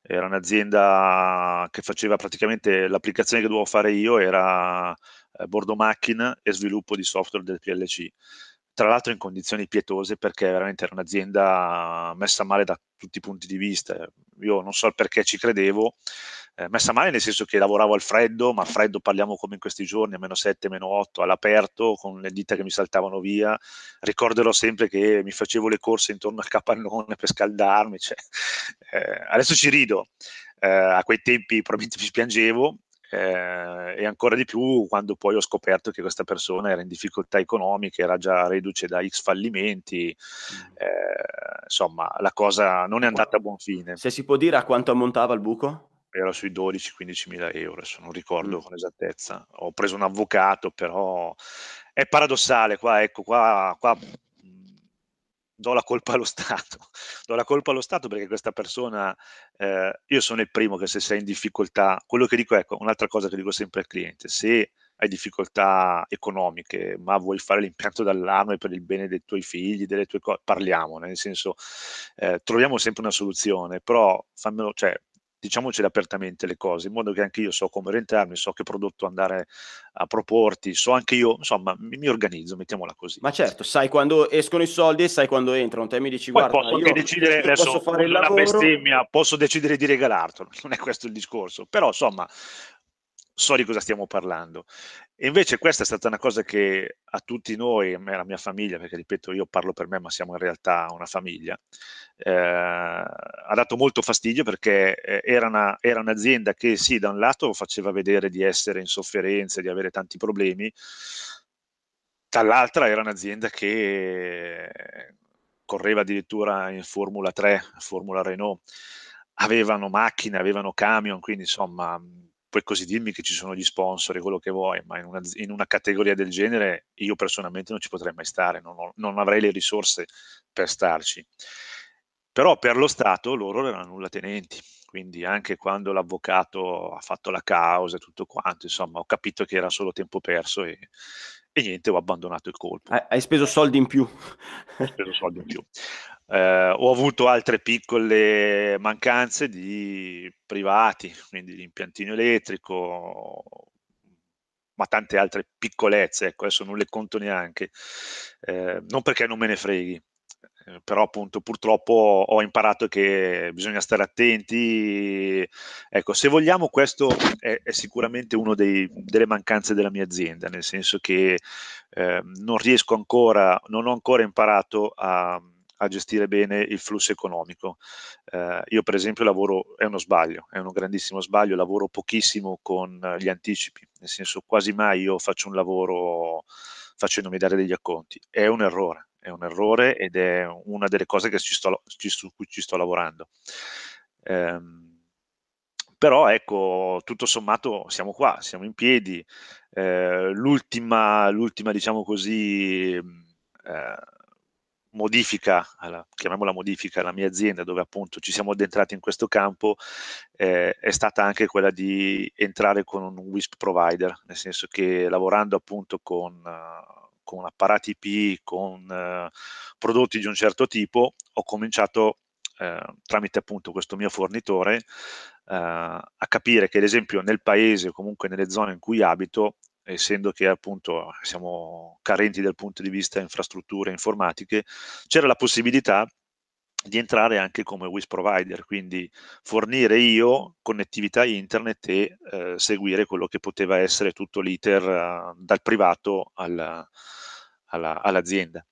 era un'azienda che faceva praticamente l'applicazione che dovevo fare io era eh, bordo macchina e sviluppo di software del PLC tra l'altro in condizioni pietose perché veramente era un'azienda messa male da tutti i punti di vista. Io non so perché ci credevo, eh, messa male nel senso che lavoravo al freddo, ma al freddo parliamo come in questi giorni, a meno 7, meno 8, all'aperto, con le dita che mi saltavano via. Ricorderò sempre che mi facevo le corse intorno al capannone per scaldarmi. Cioè, eh, adesso ci rido, eh, a quei tempi probabilmente mi spiangevo, eh, e ancora di più quando poi ho scoperto che questa persona era in difficoltà economiche, era già reduce da X fallimenti, eh, insomma la cosa non è andata a buon fine. Se si può dire a quanto ammontava il buco? Era sui 12-15 mila euro, adesso non ricordo mm. con esattezza. Ho preso un avvocato, però è paradossale qua, ecco, qua, qua do la colpa allo Stato. *laughs* Do la colpa allo Stato perché questa persona, eh, io sono il primo che se sei in difficoltà, quello che dico, ecco, un'altra cosa che dico sempre al cliente, se hai difficoltà economiche, ma vuoi fare l'impianto d'allarme per il bene dei tuoi figli, delle tue cose, parliamo, nel senso, eh, troviamo sempre una soluzione, però fammelo, cioè, diciamocele apertamente le cose, in modo che anche io so come orientarmi, so che prodotto andare a proporti, so anche io, insomma, mi, mi organizzo, mettiamola così. Ma certo, sai quando escono i soldi e sai quando entrano, te mi dici Poi guarda, posso io, decidere, io posso fare il lavoro... bestemmia, posso decidere di regalartelo, *laughs* non è questo il discorso, però insomma, so di cosa stiamo parlando. E invece questa è stata una cosa che a tutti noi, a me alla mia famiglia, perché ripeto, io parlo per me, ma siamo in realtà una famiglia, eh, ha dato molto fastidio perché eh, era, una, era, un'azienda che sì, da un lato faceva vedere di essere in sofferenza, di avere tanti problemi, dall'altra era un'azienda che correva addirittura in Formula 3, Formula Renault, avevano macchine, avevano camion, quindi insomma puoi così dirmi che ci sono gli sponsor e quello che vuoi, ma in una, in una, categoria del genere io personalmente non ci potrei mai stare, non, ho, non avrei le risorse per starci. Però per lo Stato loro erano nulla tenenti, quindi anche quando l'avvocato ha fatto la causa e tutto quanto, insomma, ho capito che era solo tempo perso e, e niente, ho abbandonato il colpo. Hai speso soldi in più. Ho speso soldi in più. Eh, ho avuto altre piccole mancanze di privati, quindi l'impiantino elettrico, ma tante altre piccolezze, ecco, adesso non le conto neanche, eh, non perché non me ne freghi, eh, però appunto purtroppo ho imparato che bisogna stare attenti. Ecco, se vogliamo, questo è, è sicuramente una delle mancanze della mia azienda, nel senso che eh, non riesco ancora, non ho ancora imparato a a gestire bene il flusso economico. Eh, io per esempio lavoro, è uno sbaglio, è un grandissimo sbaglio, lavoro pochissimo con gli anticipi, nel senso quasi mai io faccio un lavoro facendomi dare degli acconti, è un errore, è un errore ed è una delle cose sto, su cui ci sto lavorando. Eh, però ecco, tutto sommato siamo qua, siamo in piedi. Eh, l'ultima, l'ultima, diciamo così, eh, modifica, alla, chiamiamola modifica, alla mia azienda dove appunto ci siamo addentrati in questo campo eh, è stata anche quella di entrare con un WISP provider, nel senso che lavorando appunto con, uh, con apparati IP, con uh, prodotti di un certo tipo, ho cominciato uh, tramite appunto questo mio fornitore a capire che ad esempio nel paese o comunque nelle zone in cui abito essendo che appunto siamo carenti dal punto di vista infrastrutture informatiche, c'era la possibilità di entrare anche come WIS provider, quindi fornire io connettività internet e eh, seguire quello che poteva essere tutto l'iter uh, dal privato alla, alla, all'azienda.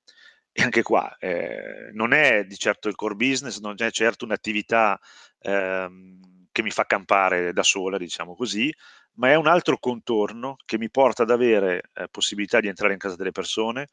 E anche qua eh, non è di certo il core business, non è certo un'attività ehm, che mi fa campare da sola, diciamo così, ma è un altro contorno che mi porta ad avere eh, possibilità di entrare in casa delle persone,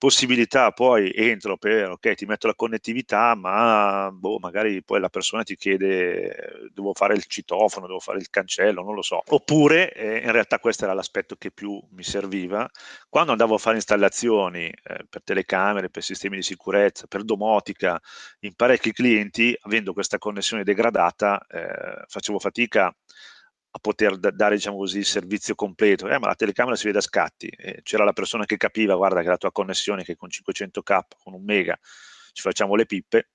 possibilità poi entro per, ok, ti metto la connettività, ma boh, magari poi la persona ti chiede, devo fare il citofono, devo fare il cancello, non lo so. Oppure, eh, in realtà questo era l'aspetto che più mi serviva, quando andavo a fare installazioni eh, per telecamere, per sistemi di sicurezza, per domotica, in parecchi clienti, avendo questa connessione degradata, eh, facevo fatica a poter d- dare diciamo così, il servizio completo, eh, ma la telecamera si vede a scatti, eh, c'era la persona che capiva, guarda che la tua connessione che con 500k, con un mega ci facciamo le pippe,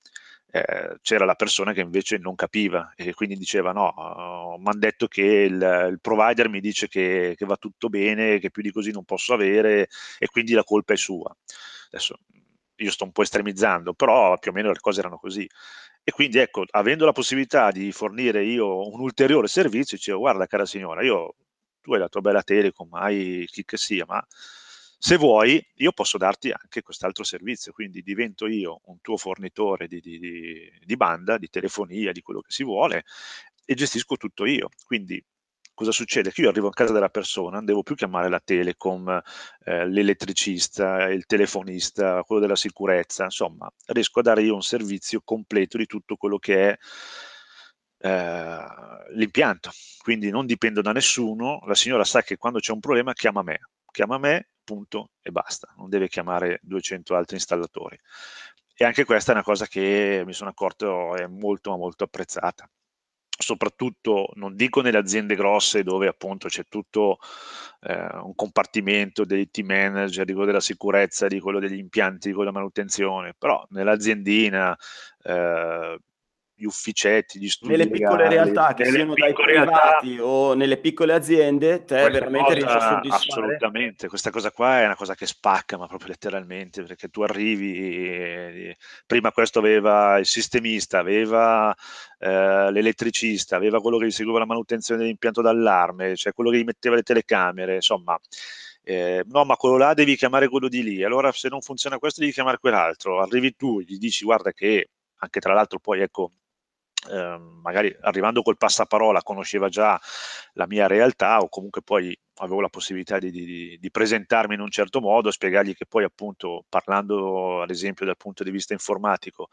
eh, c'era la persona che invece non capiva e quindi diceva no, uh, mi hanno detto che il, il, provider mi dice che, che va tutto bene, che più di così non posso avere e quindi la colpa è sua. Adesso io sto un po' estremizzando, però più o meno le cose erano così. E quindi ecco, avendo la possibilità di fornire io un ulteriore servizio, dicevo, guarda cara signora, io, tu hai la tua bella Telecom, hai chi che sia, ma se vuoi io posso darti anche quest'altro servizio, quindi divento io un tuo fornitore di, di, di, banda, di telefonia, di quello che si vuole e gestisco tutto io. Quindi cosa succede? Che io arrivo a casa della persona, non devo più chiamare la telecom, eh, l'elettricista, il telefonista, quello della sicurezza, insomma, riesco a dare io un servizio completo di tutto quello che è eh, l'impianto. Quindi non dipendo da nessuno, la signora sa che quando c'è un problema chiama me, chiama me, punto e basta, non deve chiamare 200 altri installatori. E anche questa è una cosa che mi sono accorto è molto molto apprezzata soprattutto non dico nelle aziende grosse dove appunto c'è tutto eh, un compartimento dei team manager, di quello della sicurezza, di quello degli impianti, di quello della manutenzione, però nell'aziendina eh, gli ufficetti, gli studi nelle piccole legali, realtà che siano dai privati realtà, o nelle piccole aziende te veramente riesci a soddisfare? assolutamente, questa cosa qua è una cosa che spacca ma proprio letteralmente perché tu arrivi e, prima questo aveva il sistemista aveva eh, l'elettricista aveva quello che gli seguiva la manutenzione dell'impianto d'allarme cioè quello che gli metteva le telecamere insomma eh, no, ma quello là devi chiamare quello di lì, allora se non funziona questo devi chiamare quell'altro, arrivi tu, gli dici guarda che anche tra l'altro poi ecco eh, magari arrivando col passaparola conosceva già la mia realtà o comunque poi avevo la possibilità di, di, di, presentarmi in un certo modo, spiegargli che poi appunto parlando ad esempio dal punto di vista informatico,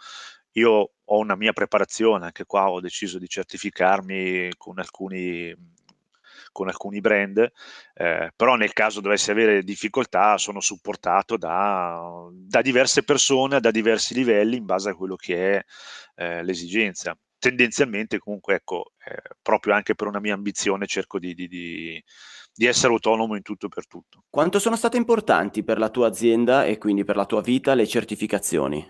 io ho una mia preparazione, anche qua ho deciso di certificarmi con alcuni con alcuni brand, eh, però nel caso dovessi avere difficoltà sono supportato da, da, diverse persone, da diversi livelli in base a quello che è eh, l'esigenza tendenzialmente comunque ecco, eh, proprio anche per una mia ambizione cerco di, di, di, di, essere autonomo in tutto e per tutto. Quanto sono state importanti per la tua azienda e quindi per la tua vita le certificazioni?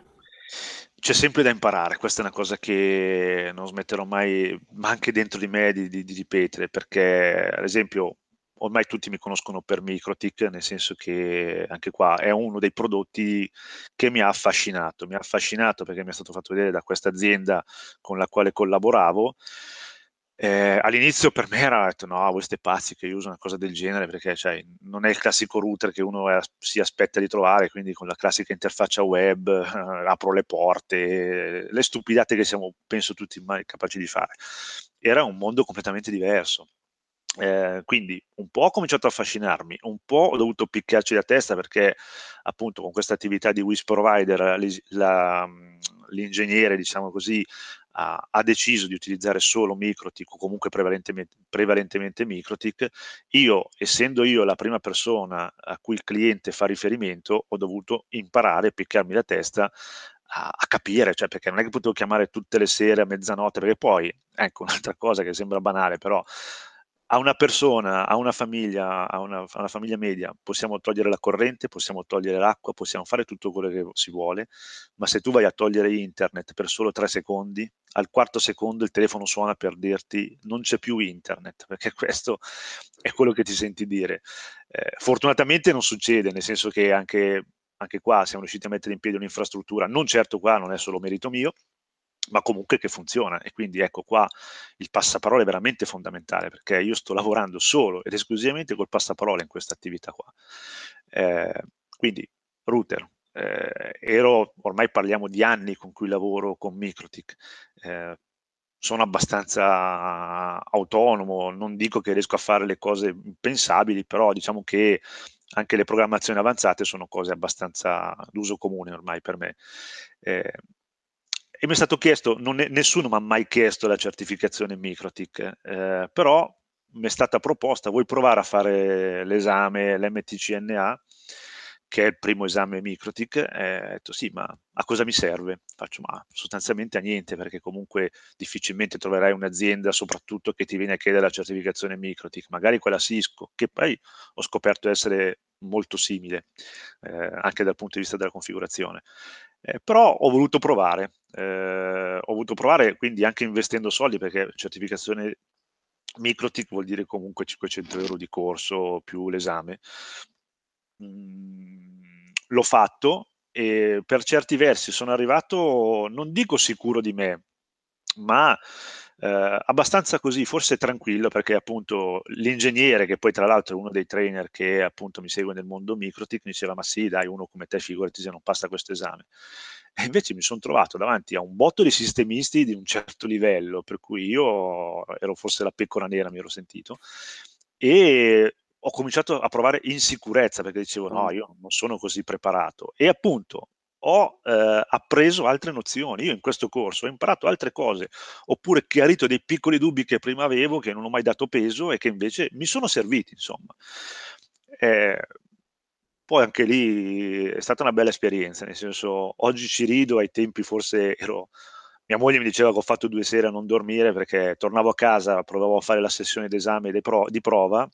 C'è sempre da imparare, questa è una cosa che non smetterò mai, ma anche dentro di me, di, di ripetere, perché ad esempio ormai tutti mi conoscono per Microtik, nel senso che anche qua è uno dei prodotti che mi ha affascinato. Mi ha affascinato perché mi è stato fatto vedere da questa azienda con la quale collaboravo. Eh, all'inizio per me era detto no, voi siete pazzi che io uso una cosa del genere perché cioè, non è il classico router che uno si aspetta di trovare, quindi con la classica interfaccia web eh, *laughs* apro le porte, le stupidate che siamo, penso, tutti mai capaci di fare. Era un mondo completamente diverso eh, quindi un po' ho cominciato a affascinarmi, un po' ho dovuto picchiarci la testa perché appunto con questa attività di WIS Provider la, l'ingegnere, diciamo così, ha, ha, deciso di utilizzare solo Microtik o comunque prevalentemente, prevalentemente Microtik. Io, essendo io la prima persona a cui il cliente fa riferimento, ho dovuto imparare, picchiarmi la testa a, a, capire, cioè perché non è che potevo chiamare tutte le sere a mezzanotte, perché poi, ecco *laughs* un'altra cosa che sembra banale, però a una persona, a una famiglia, a una, a una, famiglia media, possiamo togliere la corrente, possiamo togliere l'acqua, possiamo fare tutto quello che si vuole, ma se tu vai a togliere internet per solo tre secondi, al quarto secondo il telefono suona per dirti non c'è più internet, *laughs* perché questo è quello che ti senti dire. Eh, fortunatamente non succede, nel senso che anche, anche qua siamo riusciti a mettere in piedi un'infrastruttura, non certo qua, non è solo merito mio, ma comunque che funziona. E quindi ecco qua il passaparola è veramente fondamentale perché io sto lavorando solo ed esclusivamente col passaparola in questa attività qua. Eh, quindi router. Eh, ero, ormai parliamo di anni con cui lavoro con Microtik. Eh, sono abbastanza autonomo, non dico che riesco a fare le cose impensabili, però diciamo che anche le programmazioni avanzate sono cose abbastanza d'uso comune ormai per me. Eh, e mi è stato chiesto, è, nessuno mi ha mai chiesto la certificazione Microtik, eh, però mi è stata proposta, vuoi provare a fare l'esame, l'MTCNA, che è il primo esame Microtik, e ho detto sì, ma a cosa mi serve? Faccio, ma sostanzialmente a niente, perché comunque difficilmente troverai un'azienda soprattutto che ti viene a chiedere la certificazione Microtik, magari quella Cisco, che poi ho scoperto essere molto simile, eh, anche dal punto di vista della configurazione. Eh, però ho voluto provare, eh, ho voluto provare quindi anche investendo soldi perché certificazione Microtik vuol dire comunque 500 euro di corso più l'esame. Mm, l'ho fatto e per certi versi sono arrivato, non dico sicuro di me, ma eh, abbastanza così, forse tranquillo, perché appunto l'ingegnere, che poi tra l'altro è uno dei trainer che appunto mi segue nel mondo Microtik, mi diceva ma sì dai, uno come te figurati se non passa questo esame. E invece mi sono trovato davanti a un botto di sistemisti di un certo livello, per cui io ero forse la pecora nera, mi ero sentito, e ho cominciato a provare insicurezza perché dicevo no, io non sono così preparato. E appunto ho eh, appreso altre nozioni. Io in questo corso ho imparato altre cose, oppure chiarito dei piccoli dubbi che prima avevo, che non ho mai dato peso e che invece mi sono serviti, insomma. Eh, poi anche lì è stata una bella esperienza, nel senso, oggi ci rido, ai tempi forse ero... Mia moglie mi diceva che ho fatto due sere a non dormire perché tornavo a casa, provavo a fare la sessione d'esame di, pro- di prova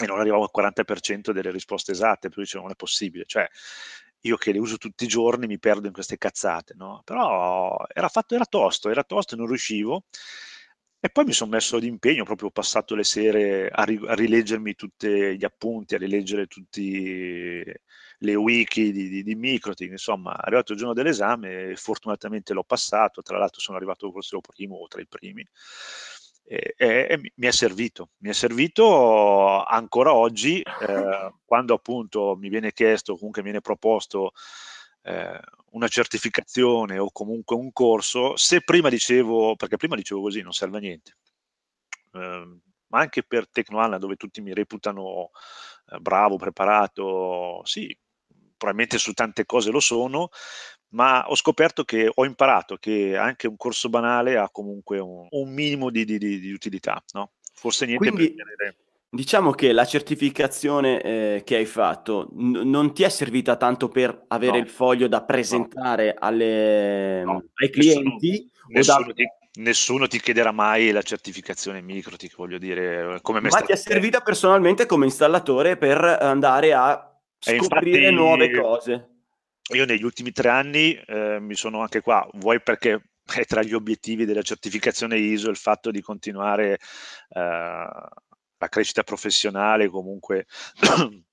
e non arrivavo al 40% delle risposte esatte, per cui dicevo non è possibile. Cioè, io che le uso tutti i giorni mi perdo in queste cazzate, no? Però era fatto, era tosto, era tosto e non riuscivo. E poi mi sono messo d'impegno, proprio ho passato le sere a, ri- a rileggermi tutti gli appunti, a rileggere tutte le wiki di, di, di Microtik, insomma, è arrivato il giorno dell'esame fortunatamente l'ho passato, tra l'altro sono arrivato forse il primo o tra i primi e, e, mi è servito, mi è servito ancora oggi eh, quando appunto mi viene chiesto, comunque mi viene proposto eh, una certificazione o comunque un corso, se prima dicevo, perché prima dicevo così, non serve a niente, eh, ma anche per Tecnoanna dove tutti mi reputano eh, bravo, preparato, sì, probabilmente su tante cose lo sono, ma ho scoperto che ho imparato che anche un corso banale ha comunque un, un minimo di, di, di, utilità, no? Forse niente Quindi, per tenere... Diciamo che la certificazione eh, che hai fatto n- non ti è servita tanto per avere no. il foglio da presentare no. alle, no. ai clienti? Nessuno, da... ti, nessuno, ti, chiederà mai la certificazione Microtik, voglio dire. Come me Ma ti è servita personalmente come installatore per andare a scoprire infatti, nuove cose? Io negli ultimi tre anni eh, mi sono anche qua, vuoi perché è tra gli obiettivi della certificazione ISO il fatto di continuare eh, la crescita professionale, comunque *clears throat*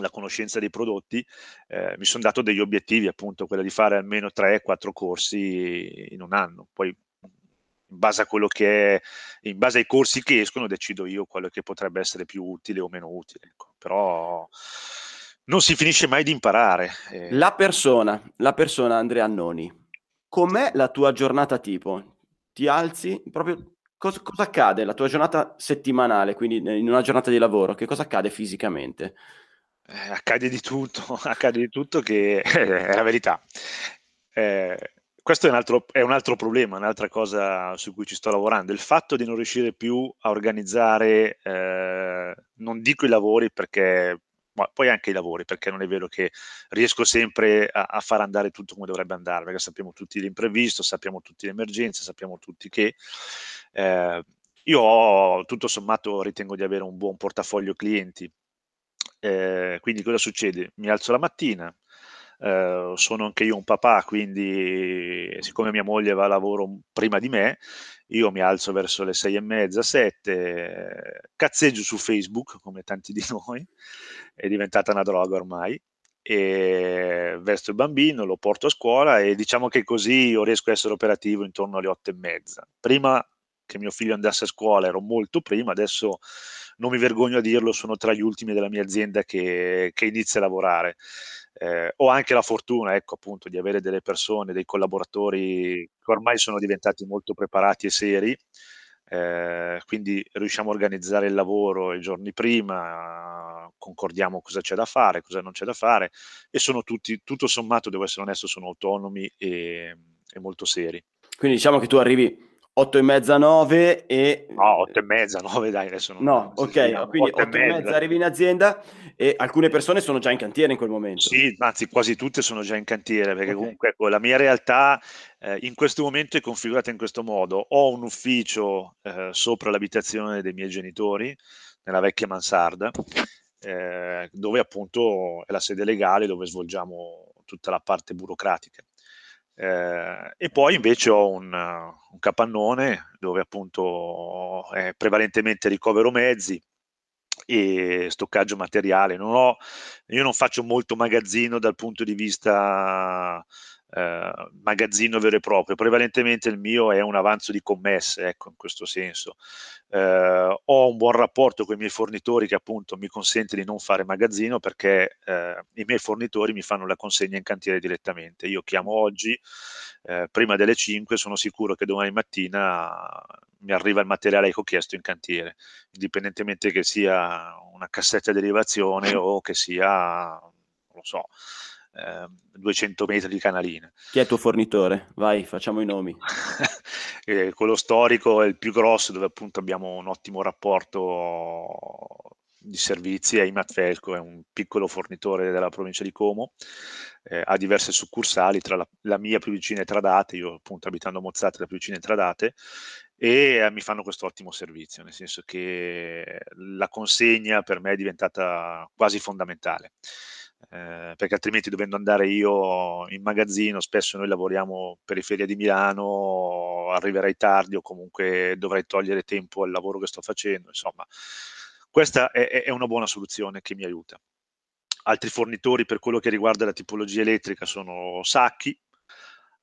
la conoscenza dei prodotti, eh, mi sono dato degli obiettivi, appunto, quella di fare almeno 3-4 corsi in un anno. Poi in base a quello che è, in base ai corsi che escono, decido io quello che potrebbe essere più utile o meno utile. Ecco. Però non si finisce mai di imparare. Eh. La persona, la persona Andrea Annoni, com'è la tua giornata tipo? Ti alzi proprio cosa, cosa, accade la tua giornata settimanale, quindi in una giornata di lavoro, che cosa accade fisicamente? Eh, accade di tutto, *laughs* accade di tutto che è la verità. Eh, questo è un, altro, è un, altro, problema, un'altra cosa su cui ci sto lavorando, il fatto di non riuscire più a organizzare, eh, non dico i lavori perché ma poi anche i lavori, perché non è vero che riesco sempre a, a far andare tutto come dovrebbe andare, perché sappiamo tutti l'imprevisto, sappiamo tutti le emergenze, sappiamo tutti che eh, io ho, tutto sommato ritengo di avere un buon portafoglio clienti. Eh, quindi cosa succede? Mi alzo la mattina, eh, sono anche io un papà, quindi siccome mia moglie va a lavoro prima di me, io mi alzo verso le sei e mezza, sette, cazzeggio su Facebook come tanti di *laughs* noi, è diventata una droga ormai, e vesto il bambino, lo porto a scuola e diciamo che così io riesco a essere operativo intorno alle otto e mezza. Prima che mio figlio andasse a scuola ero molto prima, adesso non mi vergogno a dirlo, sono tra gli ultimi della mia azienda che, che inizia a lavorare. Eh, ho anche la fortuna, ecco, appunto, di avere delle persone, dei collaboratori che ormai sono diventati molto preparati e seri, eh, quindi riusciamo a organizzare il lavoro i giorni prima, concordiamo cosa c'è da fare, cosa non c'è da fare e sono tutti, tutto sommato, devo essere onesto, sono autonomi e, e molto seri. Quindi diciamo che tu arrivi 8 e mezza, 9 e... No, 8 e mezza, 9 dai, adesso non... No, ok, no, quindi 8, 8 e mezza arrivi in azienda e alcune persone sono già in cantiere in quel momento. Sì, anzi quasi tutte sono già in cantiere, perché okay. comunque ecco, la mia realtà eh, in questo momento è configurata in questo modo. Ho un ufficio eh, sopra l'abitazione dei miei genitori, nella vecchia mansarda, eh, dove appunto è la sede legale, dove svolgiamo tutta la parte burocratica. Eh, e poi invece ho un, un, capannone dove appunto è prevalentemente ricovero mezzi e stoccaggio materiale. Non ho, io non faccio molto magazzino dal punto di vista eh, magazzino vero e proprio, prevalentemente il mio è un avanzo di commesse, ecco, in questo senso. Eh, ho un buon rapporto con i miei fornitori che appunto mi consente di non fare magazzino perché eh, i miei fornitori mi fanno la consegna in cantiere direttamente. Io chiamo oggi, eh, prima delle 5, sono sicuro che domani mattina mi arriva il materiale che ho chiesto in cantiere, indipendentemente che sia una cassetta di derivazione o che sia, non lo so, 200 ehm, metri di canaline. Chi è il tuo fornitore? Vai, facciamo i nomi. *laughs* eh, quello storico è il più grosso, dove appunto abbiamo un ottimo rapporto di servizi, è Imatfelco, è un piccolo fornitore della provincia di Como, eh, ha diverse succursali, tra la, la, mia più vicina è Tradate, io appunto abitando a Mozzate, la più vicina è Tradate, e eh, mi fanno questo ottimo servizio, nel senso che la consegna per me è diventata quasi fondamentale eh, perché altrimenti dovendo andare io in magazzino, spesso noi lavoriamo periferia di Milano, arriverei tardi o comunque dovrei togliere tempo al lavoro che sto facendo, insomma, questa è, è una buona soluzione che mi aiuta. Altri fornitori per quello che riguarda la tipologia elettrica sono Sacchi,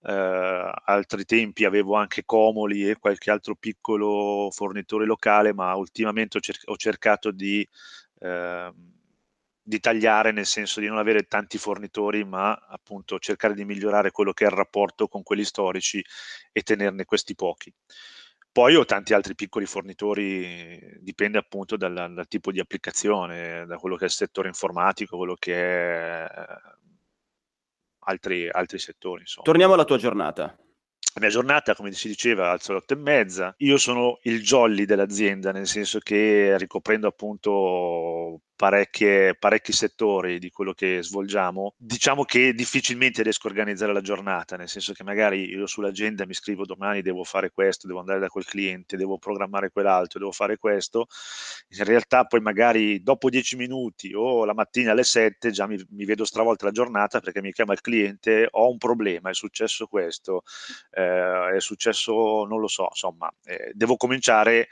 eh, altri tempi avevo anche Comoli e qualche altro piccolo fornitore locale, ma ultimamente ho, cer- ho cercato di eh, di tagliare nel senso di non avere tanti fornitori, ma appunto cercare di migliorare quello che è il rapporto con quelli storici e tenerne questi pochi. Poi ho tanti altri piccoli fornitori, dipende appunto dal, dal tipo di applicazione, da quello che è il settore informatico, quello che è altri, altri settori. Insomma. Torniamo alla tua giornata. La mia giornata, come si diceva, alzo alle otto e mezza. Io sono il jolly dell'azienda, nel senso che ricoprendo appunto parecchi settori di quello che svolgiamo, diciamo che difficilmente riesco a organizzare la giornata, nel senso che magari io sull'agenda mi scrivo domani devo fare questo, devo andare da quel cliente, devo programmare quell'altro, devo fare questo, in realtà poi magari dopo dieci minuti o la mattina alle sette già mi, mi vedo stravolta la giornata perché mi chiama il cliente, ho un problema, è successo questo, eh, è successo, non lo so, insomma, eh, devo cominciare a,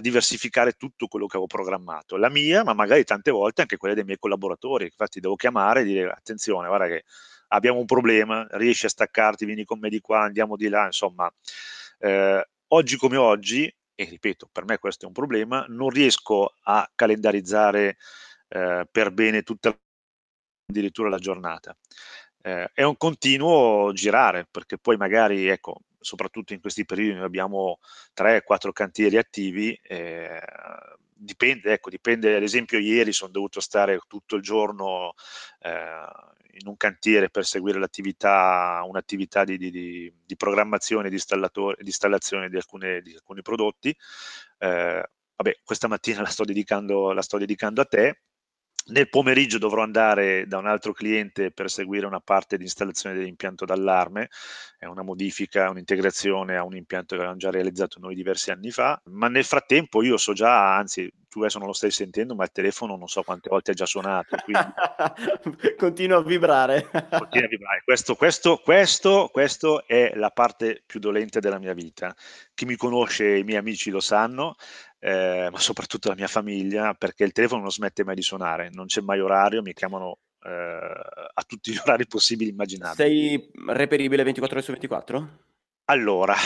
diversificare tutto quello che avevo programmato, la mia, ma magari tante volte anche quelle dei miei collaboratori. Infatti devo chiamare e dire attenzione, guarda che abbiamo un problema, riesci a staccarti, vieni con me di qua, andiamo di là, insomma. Eh, oggi come oggi, e ripeto, per me questo è un problema, non riesco a calendarizzare eh, per bene tutta addirittura la giornata. Eh, è un continuo girare, perché poi magari, ecco, soprattutto in questi periodi noi abbiamo 3-4 cantieri attivi, eh, dipende, ecco, dipende, ad esempio ieri sono dovuto stare tutto il giorno eh, in un cantiere per seguire l'attività, un'attività di, di, di programmazione e di, di, installazione di, alcune, di alcuni prodotti. Eh, vabbè, questa mattina la sto la sto dedicando a te, nel pomeriggio dovrò andare da un altro cliente per seguire una parte di installazione dell'impianto d'allarme, è una modifica, un'integrazione a un impianto che avevamo già realizzato noi diversi anni fa, ma nel frattempo io so già, anzi tu adesso non lo stai sentendo, ma il telefono non so quante volte ha già suonato. Quindi... *laughs* Continua a vibrare. Continua a vibrare. Questo, questo, questo, questo è la parte più dolente della mia vita. Chi mi conosce, i miei amici lo sanno, eh, ma soprattutto la mia famiglia, perché il telefono non smette mai di suonare, non c'è mai orario, mi chiamano eh, a tutti gli *laughs* orari possibili immaginabili. Sei reperibile 24 ore su 24? Allora,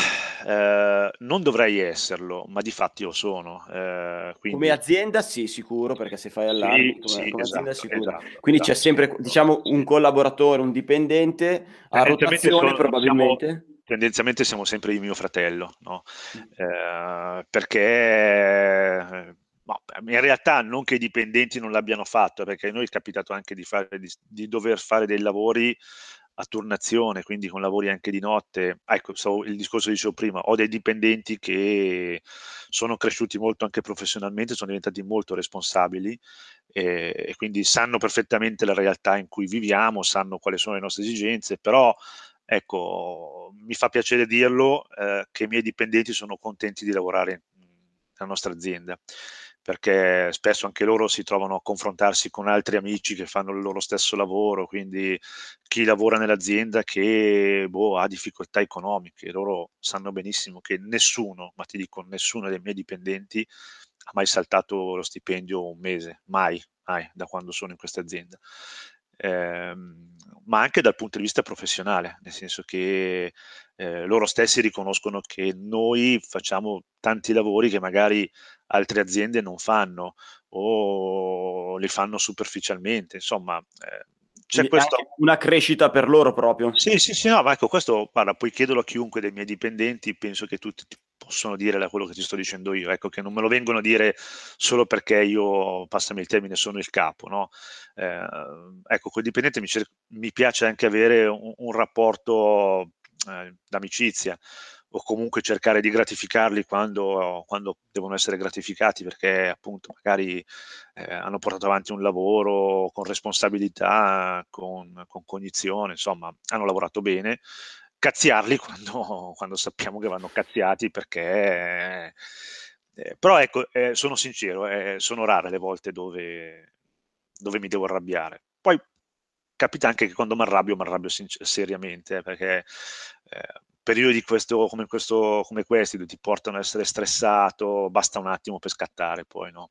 eh, non dovrei esserlo, ma di fatti lo sono. Eh, quindi... Come azienda sì, sicuro, perché se fai allarmi, sì, come, sì, come esatto, azienda sicuro. Esatto, quindi esatto. c'è sempre, diciamo, un collaboratore, un dipendente a rotazione sono, probabilmente. Diciamo, tendenzialmente siamo sempre io e mio fratello, no? eh, perché No, in realtà non che i dipendenti non l'abbiano fatto, perché a noi è capitato anche di, fare, di, di dover fare dei lavori a turnazione, quindi con lavori anche di notte. Ecco, so, il discorso che dicevo prima, ho dei dipendenti che sono cresciuti molto anche professionalmente, sono diventati molto responsabili e, e quindi sanno perfettamente la realtà in cui viviamo, sanno quali sono le nostre esigenze, però ecco, mi fa piacere dirlo eh, che i miei dipendenti sono contenti di lavorare nella nostra azienda perché spesso anche loro si trovano a confrontarsi con altri amici che fanno il loro stesso lavoro, quindi chi lavora nell'azienda che boh, ha difficoltà economiche, loro sanno benissimo che nessuno, ma ti dico nessuno dei miei dipendenti ha mai saltato lo stipendio un mese, mai, mai, da quando sono in questa azienda. Ehm, ma anche dal punto di vista professionale, nel senso che eh, loro stessi riconoscono che noi facciamo tanti lavori che magari altre aziende non fanno o li fanno superficialmente, insomma. Eh, c'è questo... una crescita per loro proprio. Sì, sì, sì, no, ma ecco, questo, guarda, puoi chiederlo a chiunque dei miei dipendenti, penso che tutti possono dire quello che ti sto dicendo io, ecco, che non me lo vengono a dire solo perché io, passami il termine, sono il capo, no? Eh, ecco, con i dipendenti mi, mi, piace anche avere un, un rapporto eh, d'amicizia o comunque cercare di gratificarli quando, quando, devono essere gratificati perché appunto magari eh, hanno portato avanti un lavoro con responsabilità, con, con cognizione, insomma hanno lavorato bene, cazziarli *laughs* quando, quando sappiamo che vanno cazziati perché... Eh, però ecco, eh, sono sincero, eh, sono rare le volte dove, dove mi devo arrabbiare. Poi capita anche che quando mi arrabbio, mi arrabbio sincer- seriamente, eh, perché eh, periodi questo, come, questo, come questi ti portano a essere stressato, basta un attimo per scattare poi, no?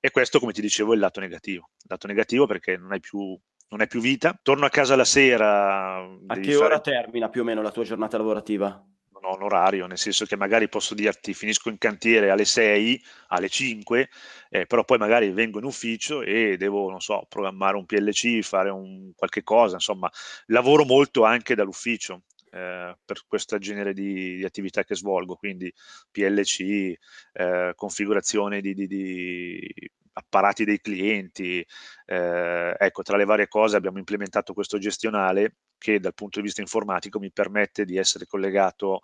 E questo, come ti dicevo, è il lato negativo. Il lato negativo perché non hai più, non hai più vita. Torno a casa la sera. A che ora termina più o meno la tua giornata lavorativa? non ho un orario, nel senso che magari posso dirti finisco in cantiere alle 6, alle 5, eh, però poi magari vengo in ufficio e devo, non so, programmare un PLC, fare un qualche cosa, insomma, lavoro molto anche dall'ufficio. Eh, per questo genere di, di, attività che svolgo, quindi PLC, eh, configurazione di, di, di, apparati dei clienti. Eh, ecco, tra le varie cose abbiamo implementato questo gestionale che dal punto di vista informatico mi permette di essere collegato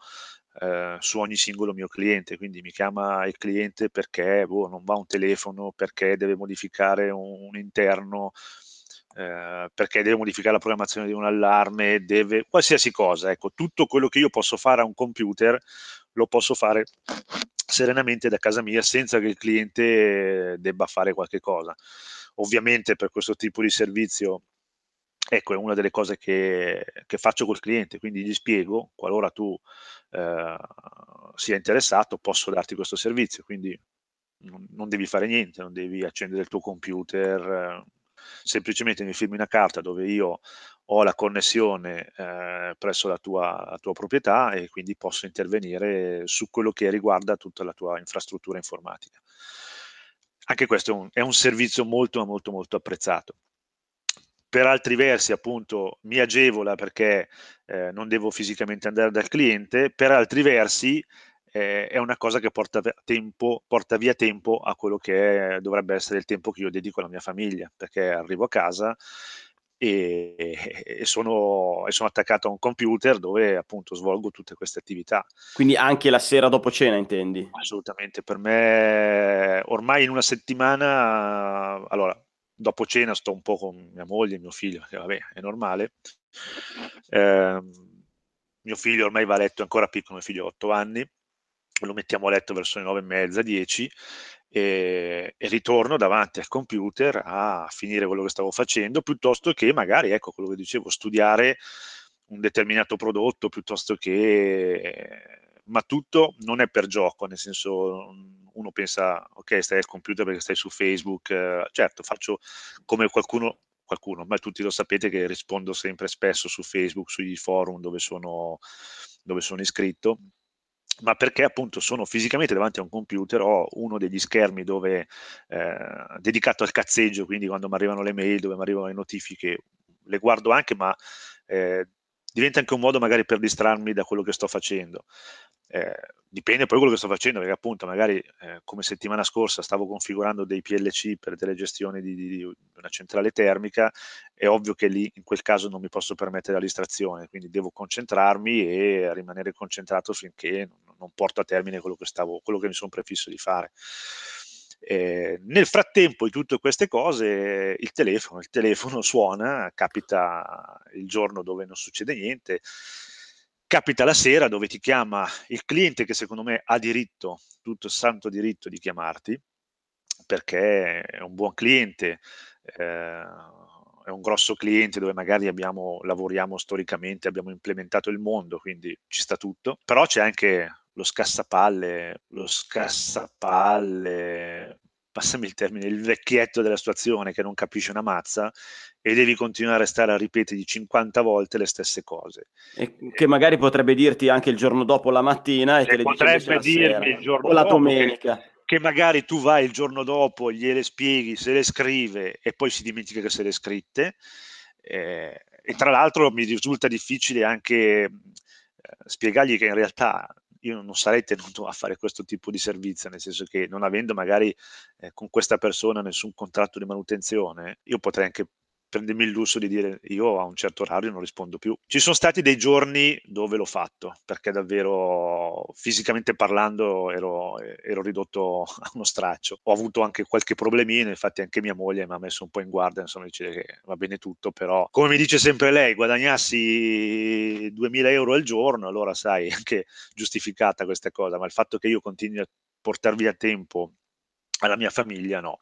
eh, su ogni singolo mio cliente, quindi mi chiama il cliente perché boh, non va un telefono, perché deve modificare un, un interno, eh, perché deve modificare la programmazione di un allarme, deve qualsiasi cosa, ecco, tutto quello che io posso fare a un computer lo posso fare serenamente da casa mia senza che il cliente debba fare qualche cosa. Ovviamente per questo tipo di servizio ecco, è una delle cose che, che, faccio col cliente, quindi gli spiego, qualora tu eh, sia interessato, posso darti questo servizio, quindi non, non, devi fare niente, non devi accendere il tuo computer, eh, semplicemente mi firmi una carta dove io ho la connessione eh, presso la tua, la tua, proprietà e quindi posso intervenire su quello che riguarda tutta la tua infrastruttura informatica. Anche questo è un, è un servizio molto molto molto apprezzato per altri versi appunto mi agevola perché eh, non devo fisicamente andare dal cliente, per altri versi eh, è una cosa che porta, tempo, porta, via tempo a quello che dovrebbe essere il tempo che io dedico alla mia famiglia, perché arrivo a casa e, sono, e sono attaccato a un computer dove appunto svolgo tutte queste attività. Quindi anche la sera dopo cena intendi? Assolutamente, per me ormai in una settimana, allora dopo cena sto un po' con mia moglie e mio figlio, che vabbè, è normale. Eh, mio figlio ormai va a letto, è ancora piccolo, mio figlio ha 8 anni, lo mettiamo a letto verso le 9 e mezza, 10 e, e, ritorno davanti al computer a finire quello che stavo facendo, piuttosto che magari, ecco quello che dicevo, studiare un determinato prodotto piuttosto che... Ma tutto non è per gioco, nel senso uno pensa, ok, stai al computer perché stai su Facebook, eh, certo, faccio come qualcuno, qualcuno, ma tutti lo sapete che rispondo sempre spesso su Facebook, sugli forum dove sono, dove sono iscritto, ma perché appunto sono fisicamente davanti a un computer, ho uno degli schermi dove, eh, dedicato al cazzeggio, quindi quando mi arrivano le mail, dove mi arrivano le notifiche, le guardo anche, ma eh, diventa anche un modo magari per distrarmi da quello che sto facendo. Eh, dipende poi da quello che sto facendo, perché appunto magari eh, come settimana scorsa stavo configurando dei PLC per delle gestioni di, di, di, una centrale termica, è ovvio che lì in quel caso non mi posso permettere la distrazione, quindi devo concentrarmi e rimanere concentrato finché non, porto a termine quello che, stavo, quello che mi sono prefisso di fare. Eh, nel frattempo di tutte queste cose, il telefono, il telefono suona, capita il giorno dove non succede niente, capita la sera dove ti chiama il cliente che secondo me ha diritto, tutto santo diritto di chiamarti, perché è un buon cliente, eh, è un grosso cliente dove magari abbiamo, lavoriamo storicamente, abbiamo implementato il mondo, quindi ci sta tutto, però c'è anche lo scassapalle, lo scassapalle passami il termine, il vecchietto della situazione che non capisce una mazza e devi continuare a stare a ripetere 50 volte le stesse cose. E che magari potrebbe dirti anche il giorno dopo la mattina e, e te le potrebbe dirmi il giorno o la domenica. Che, che, magari tu vai il giorno dopo, gliele spieghi, se le scrive e poi si dimentica che se le scritte. Eh, e tra l'altro mi risulta difficile anche eh, spiegargli che in realtà io non sarei tenuto a fare questo tipo di servizio, nel senso che non avendo magari eh, con questa persona nessun contratto di manutenzione, io potrei anche prendermi il lusso di dire io a un certo orario non rispondo più. Ci sono stati dei giorni dove l'ho fatto, perché davvero fisicamente parlando ero, ero ridotto a uno straccio. Ho avuto anche qualche problemino, infatti anche mia moglie mi ha messo un po' in guardia, insomma dice che va bene tutto, però come mi dice sempre lei, guadagnassi 2000 euro al giorno, allora sai, *laughs* anche giustificata questa cosa, ma il fatto che io continui a portar via tempo alla mia famiglia no.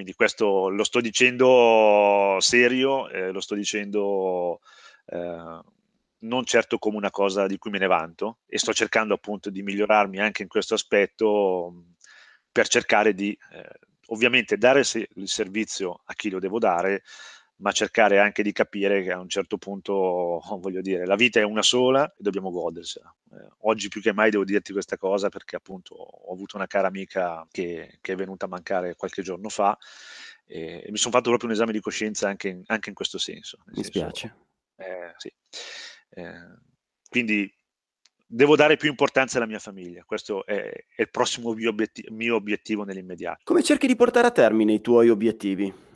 Quindi questo lo sto dicendo serio, eh, lo sto dicendo eh, non certo come una cosa di cui me ne vanto e sto cercando appunto di migliorarmi anche in questo aspetto per cercare di eh, ovviamente dare il servizio a chi lo devo dare, ma cercare anche di capire che a un certo punto, *laughs* voglio dire, la vita è una sola e dobbiamo godersela. Eh, oggi più che mai devo dirti questa cosa perché appunto ho avuto una cara amica che, che è venuta a mancare qualche giorno fa e, e mi sono fatto proprio un esame di coscienza anche in, anche in questo senso. Mi spiace. Eh, sì. eh, quindi devo dare più importanza alla mia famiglia, questo è, è il prossimo mio, obiettivo, mio obiettivo nell'immediato. Come cerchi di portare a termine i tuoi obiettivi?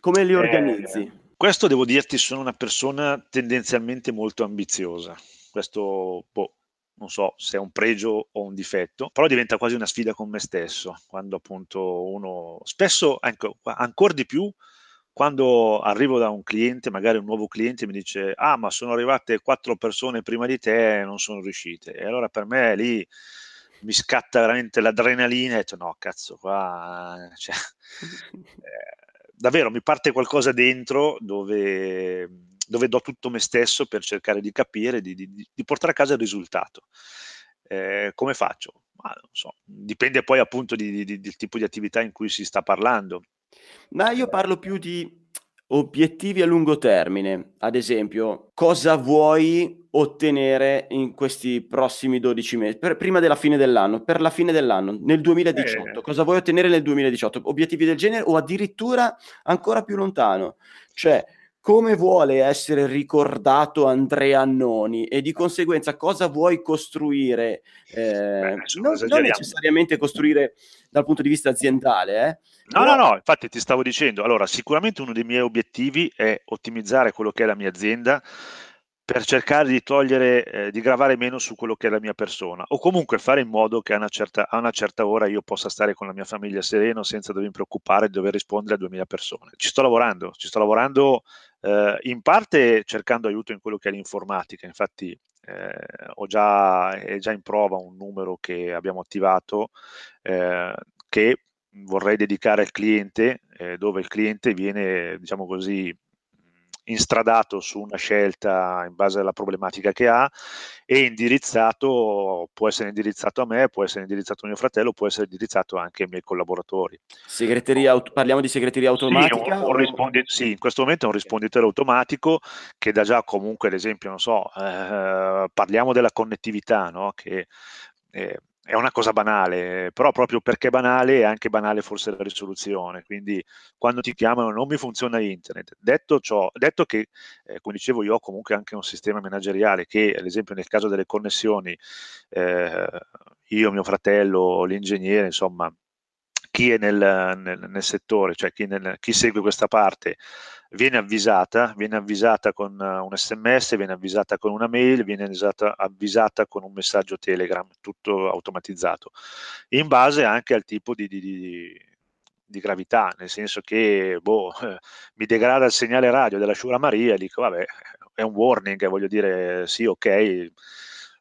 Come li organizzi? Eh, questo devo dirti, sono una persona tendenzialmente molto ambiziosa. Questo, boh, non so se è un pregio o un difetto, però diventa quasi una sfida con me stesso, quando appunto uno, spesso anche, ancora di più, quando arrivo da un cliente, magari un nuovo cliente, mi dice, ah ma sono arrivate quattro persone prima di te e non sono riuscite. E allora per me lì mi scatta veramente l'adrenalina e ho detto no, cazzo, qua... Cioè, *laughs* eh, davvero mi parte qualcosa dentro dove, dove, do tutto me stesso per cercare di capire, di, di, di portare a casa il risultato. Eh, come faccio? Ma non so, dipende poi appunto di, del tipo di attività in cui si sta parlando. Ma io parlo più di obiettivi a lungo termine, ad esempio, cosa vuoi ottenere in questi prossimi 12 mesi, per, prima della fine dell'anno, per la fine dell'anno, nel 2018, eh. cosa vuoi ottenere nel 2018? Obiettivi del genere o addirittura ancora più lontano? Cioè, come vuole essere ricordato Andrea Annoni e di conseguenza cosa vuoi costruire, eh, non, non, necessariamente costruire dal punto di vista aziendale. Eh? No, Però... no, no, infatti ti stavo dicendo, allora sicuramente uno dei miei obiettivi è ottimizzare quello che è la mia azienda per cercare di togliere, eh, di gravare meno su quello che è la mia persona o comunque fare in modo che a una, certa, a una certa ora io possa stare con la mia famiglia sereno senza dovermi preoccupare di dover rispondere a 2000 persone. Ci sto lavorando, ci sto lavorando eh, in parte cercando aiuto in quello che è l'informatica, infatti eh, ho già, è già in prova un numero che abbiamo attivato eh, che vorrei dedicare al cliente, eh, dove il cliente viene, diciamo così, instradato su una scelta in base alla problematica che ha e indirizzato, può essere indirizzato a me, può essere indirizzato a mio fratello, può essere indirizzato anche ai miei collaboratori. Segreteria, parliamo di segreteria automatica? Sì, un, un rispondi- sì, in questo momento è un risponditore automatico che dà già comunque, ad esempio, non so, eh, parliamo della connettività, no? che eh, è una cosa banale, però proprio perché è banale è anche banale forse la risoluzione, quindi quando ti chiamano non mi funziona internet. Detto ciò, detto che, eh, come dicevo, io ho comunque anche un sistema manageriale che, ad esempio nel caso delle connessioni, eh, io, mio fratello, l'ingegnere, insomma, chi è nel, nel, nel settore, cioè chi, nel, chi segue questa parte, viene avvisata, viene avvisata con uh, un sms, viene avvisata con una mail, viene avvisata, avvisata con un messaggio Telegram, tutto automatizzato, in base anche al tipo di, di, di, di gravità, nel senso che boh, eh, *laughs* mi degrada il segnale radio della Shura Maria e dico vabbè, è un warning, voglio dire sì, ok,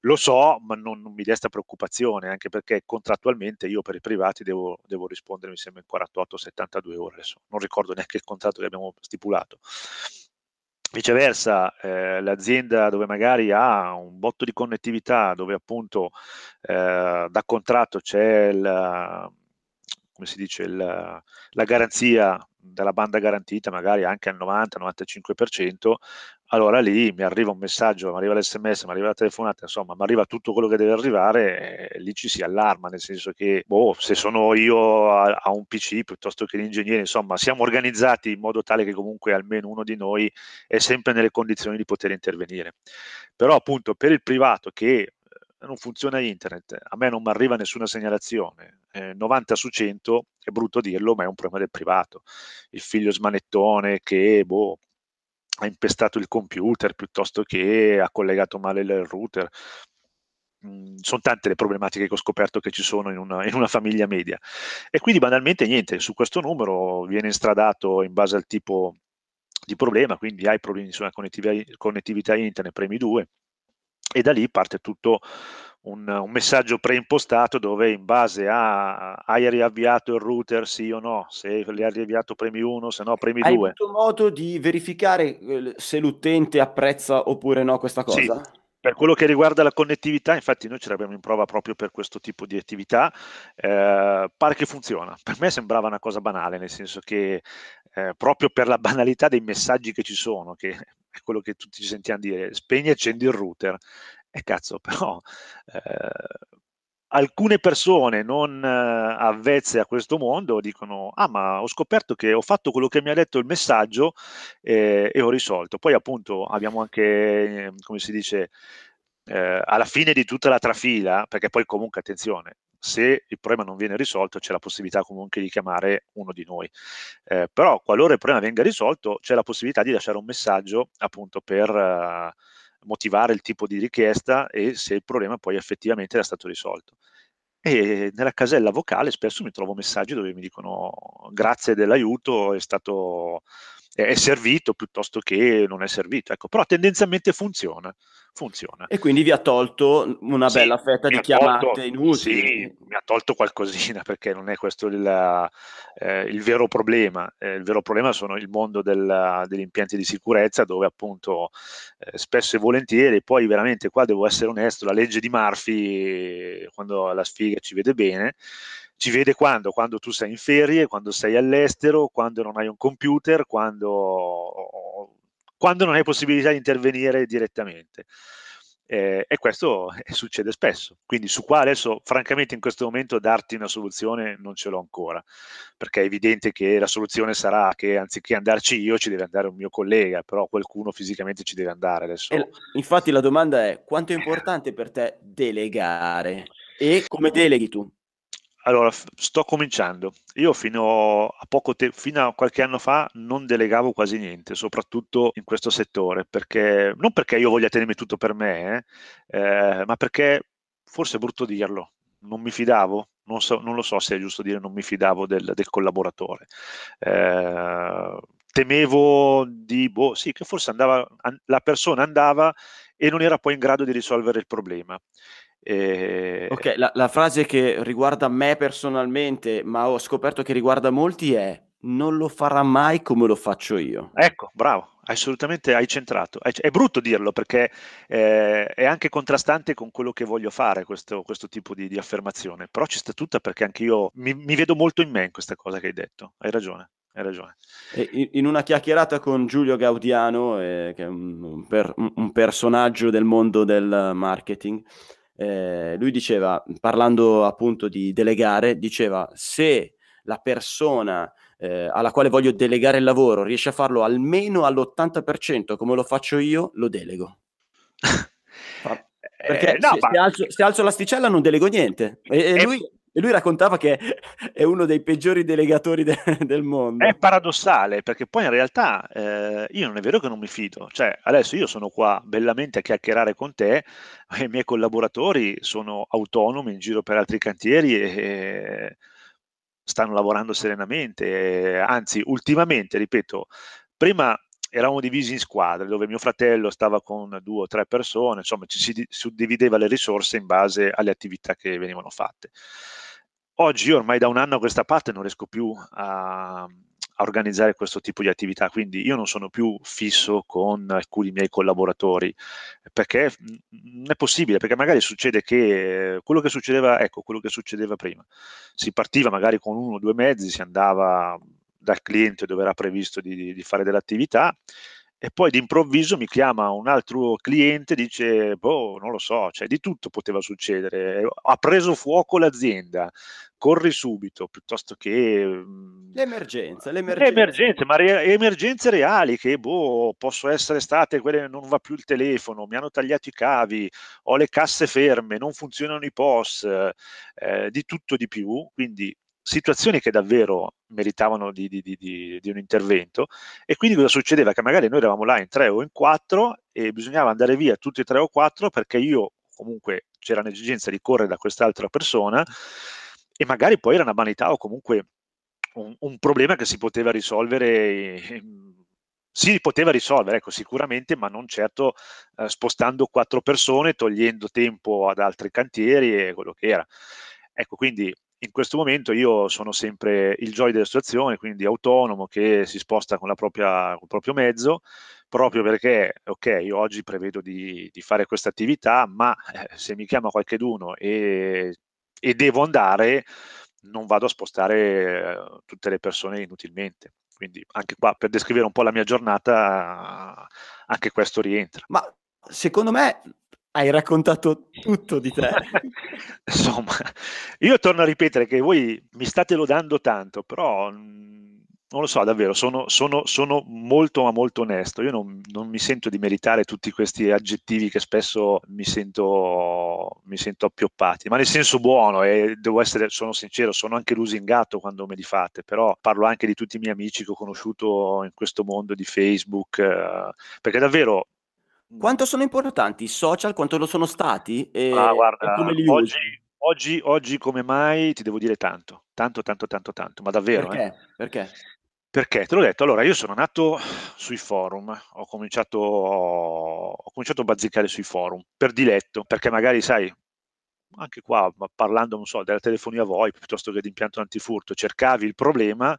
lo so, ma non, non, mi desta preoccupazione, anche perché contrattualmente io per i privati devo, devo rispondere, mi sembra, in 48-72 ore. Adesso non ricordo neanche il contratto che abbiamo stipulato. Viceversa, eh, l'azienda dove magari ha un botto di connettività, dove appunto eh, da contratto c'è il come si dice, il, la garanzia della banda garantita magari anche al 90-95%, allora lì mi arriva un messaggio, mi arriva l'SMS, mi arriva la telefonata, insomma, mi arriva tutto quello che deve arrivare e lì ci si allarma, nel senso che, boh, se sono io a, a un PC piuttosto che l'ingegnere, insomma, siamo organizzati in modo tale che comunque almeno uno di noi è sempre nelle condizioni di poter intervenire. Però appunto per il privato che eh, non funziona internet, a me non mi arriva nessuna segnalazione, eh, 90 su 100, è brutto dirlo, ma è un problema del privato. Il figlio smanettone che, boh, ha impestato il computer piuttosto che ha collegato male il router. Mm, sono tante le problematiche che ho scoperto che ci sono in una, in una, famiglia media. E quindi banalmente niente, su questo numero viene instradato in base al tipo di problema, quindi hai problemi sulla connettività, connettività internet, premi 2, e da lì parte tutto un, un, messaggio preimpostato dove in base a hai riavviato il router sì o no, se l'hai riavviato premi 1, se no premi 2. Hai avuto modo di verificare eh, se l'utente apprezza oppure no questa cosa? Sì. Per quello che riguarda la connettività, infatti noi ce l'abbiamo in prova proprio per questo tipo di attività, eh, pare che funziona. Per me sembrava una cosa banale, nel senso che eh, proprio per la banalità dei messaggi che ci sono, che è quello che tutti ci sentiamo dire, spegni e accendi il router, e cazzo, *laughs* però eh, alcune persone non eh, avvezze a questo mondo dicono ah ma ho scoperto che ho fatto quello che mi ha detto il messaggio eh, e ho risolto poi appunto abbiamo anche come si dice eh, alla fine di tutta la trafila perché poi comunque attenzione se il problema non viene risolto c'è la possibilità comunque di chiamare uno di noi eh, però qualora il problema venga risolto c'è la possibilità di lasciare un messaggio appunto per uh, motivare il tipo di richiesta e se il problema poi effettivamente era stato risolto. E nella casella vocale spesso mi trovo messaggi dove mi dicono grazie dell'aiuto, è stato è servito piuttosto che non è servito. Ecco, però tendenzialmente funziona funziona. E quindi vi ha tolto una sì, bella fetta di chiamate tolto, inutili. Sì, mi ha tolto qualcosina *laughs* perché non è questo il, eh, il vero problema. Eh, il vero problema sono il mondo del, degli impianti di sicurezza dove appunto eh, spesso e volentieri, poi veramente qua devo essere onesto, la legge di Murphy, quando la sfiga ci vede bene, ci vede quando? Quando tu sei in ferie, quando sei all'estero, quando non hai un computer, quando quando non hai possibilità di intervenire direttamente. Eh, e questo *laughs* succede spesso. Quindi su qua adesso, francamente, in questo momento darti una soluzione non ce l'ho ancora, perché è evidente che la soluzione sarà che anziché andarci io ci deve andare un mio collega, però qualcuno fisicamente ci deve andare adesso. E, infatti la domanda è quanto è importante per te delegare e come deleghi tu? Allora, sto cominciando. Io fino a te- fino a qualche anno fa non delegavo quasi niente, soprattutto in questo settore, perché non perché io voglia tenermi tutto per me, eh, eh, ma perché forse è brutto dirlo, non mi fidavo, non, so, non, lo so se è giusto dire non mi fidavo del, del collaboratore. Eh, temevo di, boh, sì, che forse andava, la persona andava e non era poi in grado di risolvere il problema. E... Ok, la, la, frase che riguarda me personalmente, ma ho scoperto che riguarda molti è non lo farà mai come lo faccio io. Ecco, bravo, assolutamente hai centrato. È brutto dirlo perché eh, è anche contrastante con quello che voglio fare questo, questo tipo di, di, affermazione, però ci sta tutta perché anche io mi, mi vedo molto in me in questa cosa che hai detto, hai ragione hai ragione. In una chiacchierata con Giulio Gaudiano, eh, che è un, per, un, personaggio del mondo del marketing, eh, lui diceva, parlando appunto di delegare, diceva se la persona eh, alla quale voglio delegare il lavoro riesce a farlo almeno all'80% come lo faccio io, lo delego. *laughs* Perché eh, no, se, ma... se, alzo, se, alzo, l'asticella non delego niente. E, e lui, e lui raccontava che è uno dei peggiori delegatori de- del mondo. È paradossale perché poi in realtà eh, io non è vero che non mi fido, cioè adesso io sono qua bellamente a chiacchierare con te, i miei collaboratori sono autonomi in giro per altri cantieri e stanno lavorando serenamente, anzi ultimamente, ripeto, prima eravamo divisi in squadre dove mio fratello stava con due o tre persone, insomma ci si suddivideva le risorse in base alle attività che venivano fatte oggi ormai da un anno a questa parte non riesco più a, a organizzare questo tipo di attività, quindi io non sono più fisso con alcuni miei collaboratori, perché non è possibile, perché magari succede che quello che succedeva, ecco, quello che succedeva prima, si partiva magari con uno o due mezzi, si andava dal cliente dove era previsto di, di fare dell'attività, e poi d'improvviso mi chiama un altro cliente e dice, boh, non lo so, cioè di tutto poteva succedere, ha preso fuoco l'azienda, corri subito, piuttosto che... Mm, l'emergenza, l'emergenza. Emergenze, ma re- emergenze reali che, boh, possono essere state quelle, non va più il telefono, mi hanno tagliato i cavi, ho le casse ferme, non funzionano i POS, eh, di tutto di più, quindi situazioni che davvero meritavano di, di, di, di, un intervento e quindi cosa succedeva? Che magari noi eravamo là in tre o in quattro e bisognava andare via tutti e tre o quattro perché io comunque c'era l'esigenza di correre da quest'altra persona e magari poi era una vanità o comunque un, un problema che si poteva risolvere si poteva risolvere, ecco, sicuramente, ma non certo eh, spostando quattro persone, togliendo tempo ad altri cantieri e quello che era. Ecco, quindi in questo momento io sono sempre il joy della situazione, quindi autonomo che si sposta con, propria, con il proprio mezzo, proprio perché, ok, io oggi prevedo di, di fare questa attività, ma eh, se mi chiama qualcheduno e, e devo andare, non vado a spostare eh, tutte le persone inutilmente. Quindi anche qua per descrivere un po' la mia giornata, anche questo rientra. Ma secondo me hai raccontato tutto di te. *laughs* Insomma, io torno a ripetere che voi mi state lodando tanto, però mm, non lo so, davvero, sono, sono, sono molto ma molto onesto. Io non, non, mi sento di meritare tutti questi aggettivi che spesso mi sento, mi sento appioppati, ma nel senso buono e devo essere, sono sincero, sono anche lusingato quando me li fate, però parlo anche di tutti i miei amici che ho conosciuto in questo mondo di Facebook, eh, perché davvero quanto sono importanti i social? Quanto lo sono stati? E, ah, guarda, come li oggi, usi? Oggi, oggi come mai ti devo dire tanto, tanto, tanto, tanto, tanto, ma davvero. Perché? Eh? Perché? Perché te l'ho detto, allora io sono nato sui forum, ho cominciato, ho cominciato a bazzicare sui forum per diletto, perché magari sai, anche qua parlando, non so, della telefonia VoIP piuttosto che di impianto antifurto, cercavi il problema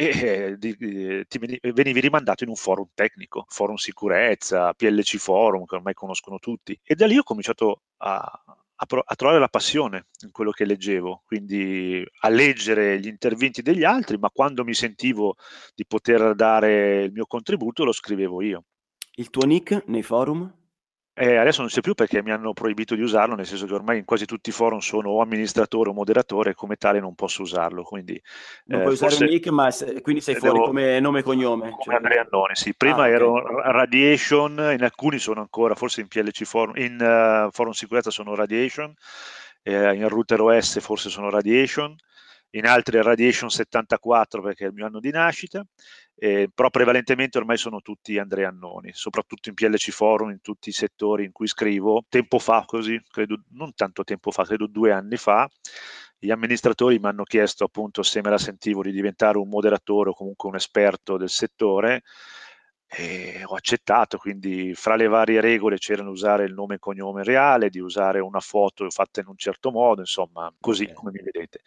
e eh, di, ti venivi rimandato in un forum tecnico, forum sicurezza, PLC forum che ormai conoscono tutti e da lì ho cominciato a, a, a, trovare la passione in quello che leggevo, quindi a leggere gli interventi degli altri, ma quando mi sentivo di poter dare il mio contributo lo scrivevo io. Il tuo nick nei forum? Eh, adesso non c'è più perché mi hanno proibito di usarlo, nel senso che ormai in quasi tutti i forum sono o amministratore o moderatore e come tale non posso usarlo. Quindi, non eh, puoi usare un nick, ma se, quindi sei fuori devo, come nome e cognome. Come cioè... Andrea Annone, sì. Prima ah, ero okay. Radiation, in alcuni sono ancora, forse in PLC Forum, in uh, Forum Sicurezza sono Radiation, eh, in Router OS forse sono Radiation, in altri Radiation 74 perché è il mio anno di nascita eh, però prevalentemente ormai sono tutti Andrea Annoni, soprattutto in PLC Forum, in tutti i settori in cui scrivo. Tempo fa, così, credo, non tanto tempo fa, credo due anni fa, gli amministratori mi hanno chiesto appunto se me la sentivo di diventare un moderatore o comunque un esperto del settore e ho accettato, quindi fra le varie regole c'erano usare il nome e cognome reale, di usare una foto fatta in un certo modo, insomma, così okay. come mi vedete.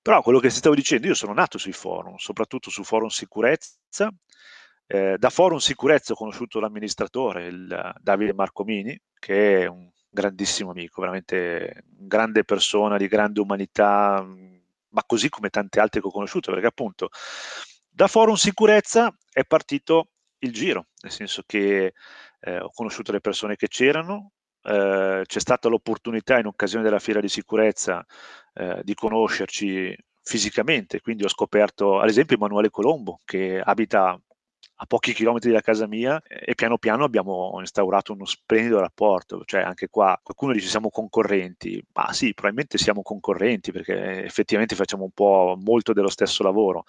Però quello che stavo dicendo, io sono nato sui forum, soprattutto su forum sicurezza. Eh, da forum sicurezza ho conosciuto l'amministratore, il Davide Marcomini, che è un grandissimo amico, veramente grande persona di grande umanità, ma così come tante altre che ho conosciuto, perché appunto da forum sicurezza è partito il giro, nel senso che eh, ho conosciuto le persone che c'erano, eh, c'è stata l'opportunità in occasione della fiera di sicurezza eh, di conoscerci fisicamente, quindi ho scoperto ad esempio Emanuele Colombo che abita a pochi chilometri da casa mia e piano piano abbiamo instaurato uno splendido rapporto, cioè anche qua qualcuno dice siamo concorrenti, ma sì, probabilmente siamo concorrenti perché effettivamente facciamo un po' molto dello stesso lavoro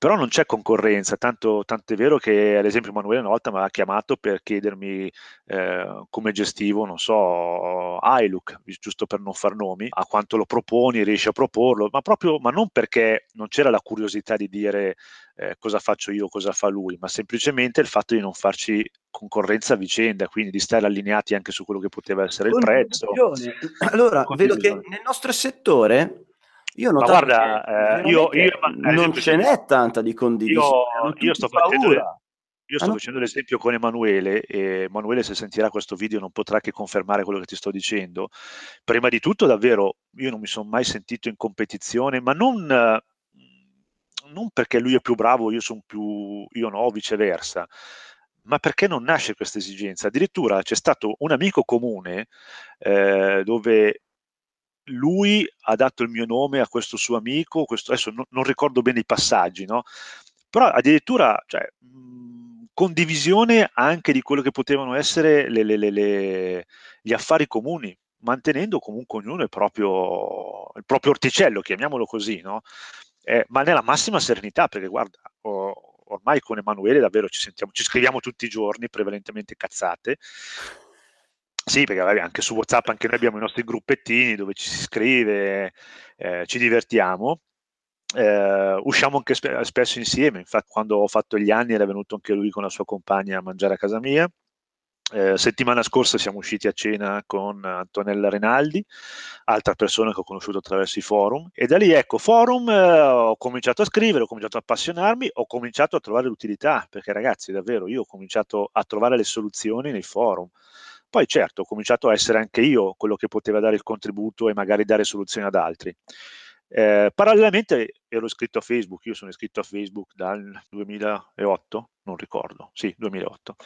però non c'è concorrenza, tanto, tanto, è vero che ad esempio Emanuele una volta mi ha chiamato per chiedermi eh, come gestivo, non so, iLook, giusto per non far nomi, a quanto lo proponi, riesci a proporlo, ma proprio, ma non perché non c'era la curiosità di dire eh, cosa faccio io, cosa fa lui, ma semplicemente il fatto di non farci concorrenza a vicenda, quindi di stare allineati anche su quello che poteva essere il prezzo. Allora, vedo che nel nostro settore Io Ma guarda, eh, io, io, non ce n'è tanta di condivisione. Io, io sto paura. Io sto ah, facendo l'esempio con Emanuele e Emanuele se sentirà questo video non potrà che confermare quello che ti sto dicendo. Prima di tutto davvero io non mi sono mai sentito in competizione, ma non, non perché lui è più bravo, io sono più, io no, viceversa, ma perché non nasce questa esigenza. Addirittura c'è stato un amico comune eh, dove lui ha dato il mio nome a questo suo amico, questo, adesso non, non ricordo bene i passaggi, no? però addirittura cioè, condivisione anche di quello che potevano essere le, le, le, gli affari comuni, mantenendo comunque ognuno il proprio, il proprio orticello, chiamiamolo così, no? eh, ma nella massima serenità, perché guarda, oh, ormai con Emanuele davvero ci sentiamo, ci scriviamo tutti i giorni, prevalentemente cazzate. Sì, perché vabbè, anche su WhatsApp anche noi abbiamo i nostri gruppettini dove ci si scrive, eh, ci divertiamo eh, usciamo anche sp- spesso insieme, infatti quando ho fatto gli anni era venuto anche lui con la sua compagna a mangiare a casa mia. Eh, settimana scorsa siamo usciti a cena con Antonella Renaldi, altra persona che ho conosciuto attraverso i forum, e da lì ecco, forum eh, ho cominciato a scrivere, ho cominciato a appassionarmi, ho cominciato a trovare l'utilità, perché ragazzi davvero io ho cominciato a trovare le soluzioni nei forum. Poi certo, ho cominciato a essere anche io quello che poteva dare il contributo e magari dare soluzioni ad altri. Eh, parallelamente ero iscritto a Facebook, io sono iscritto a Facebook dal 2008, non ricordo, sì, 2008,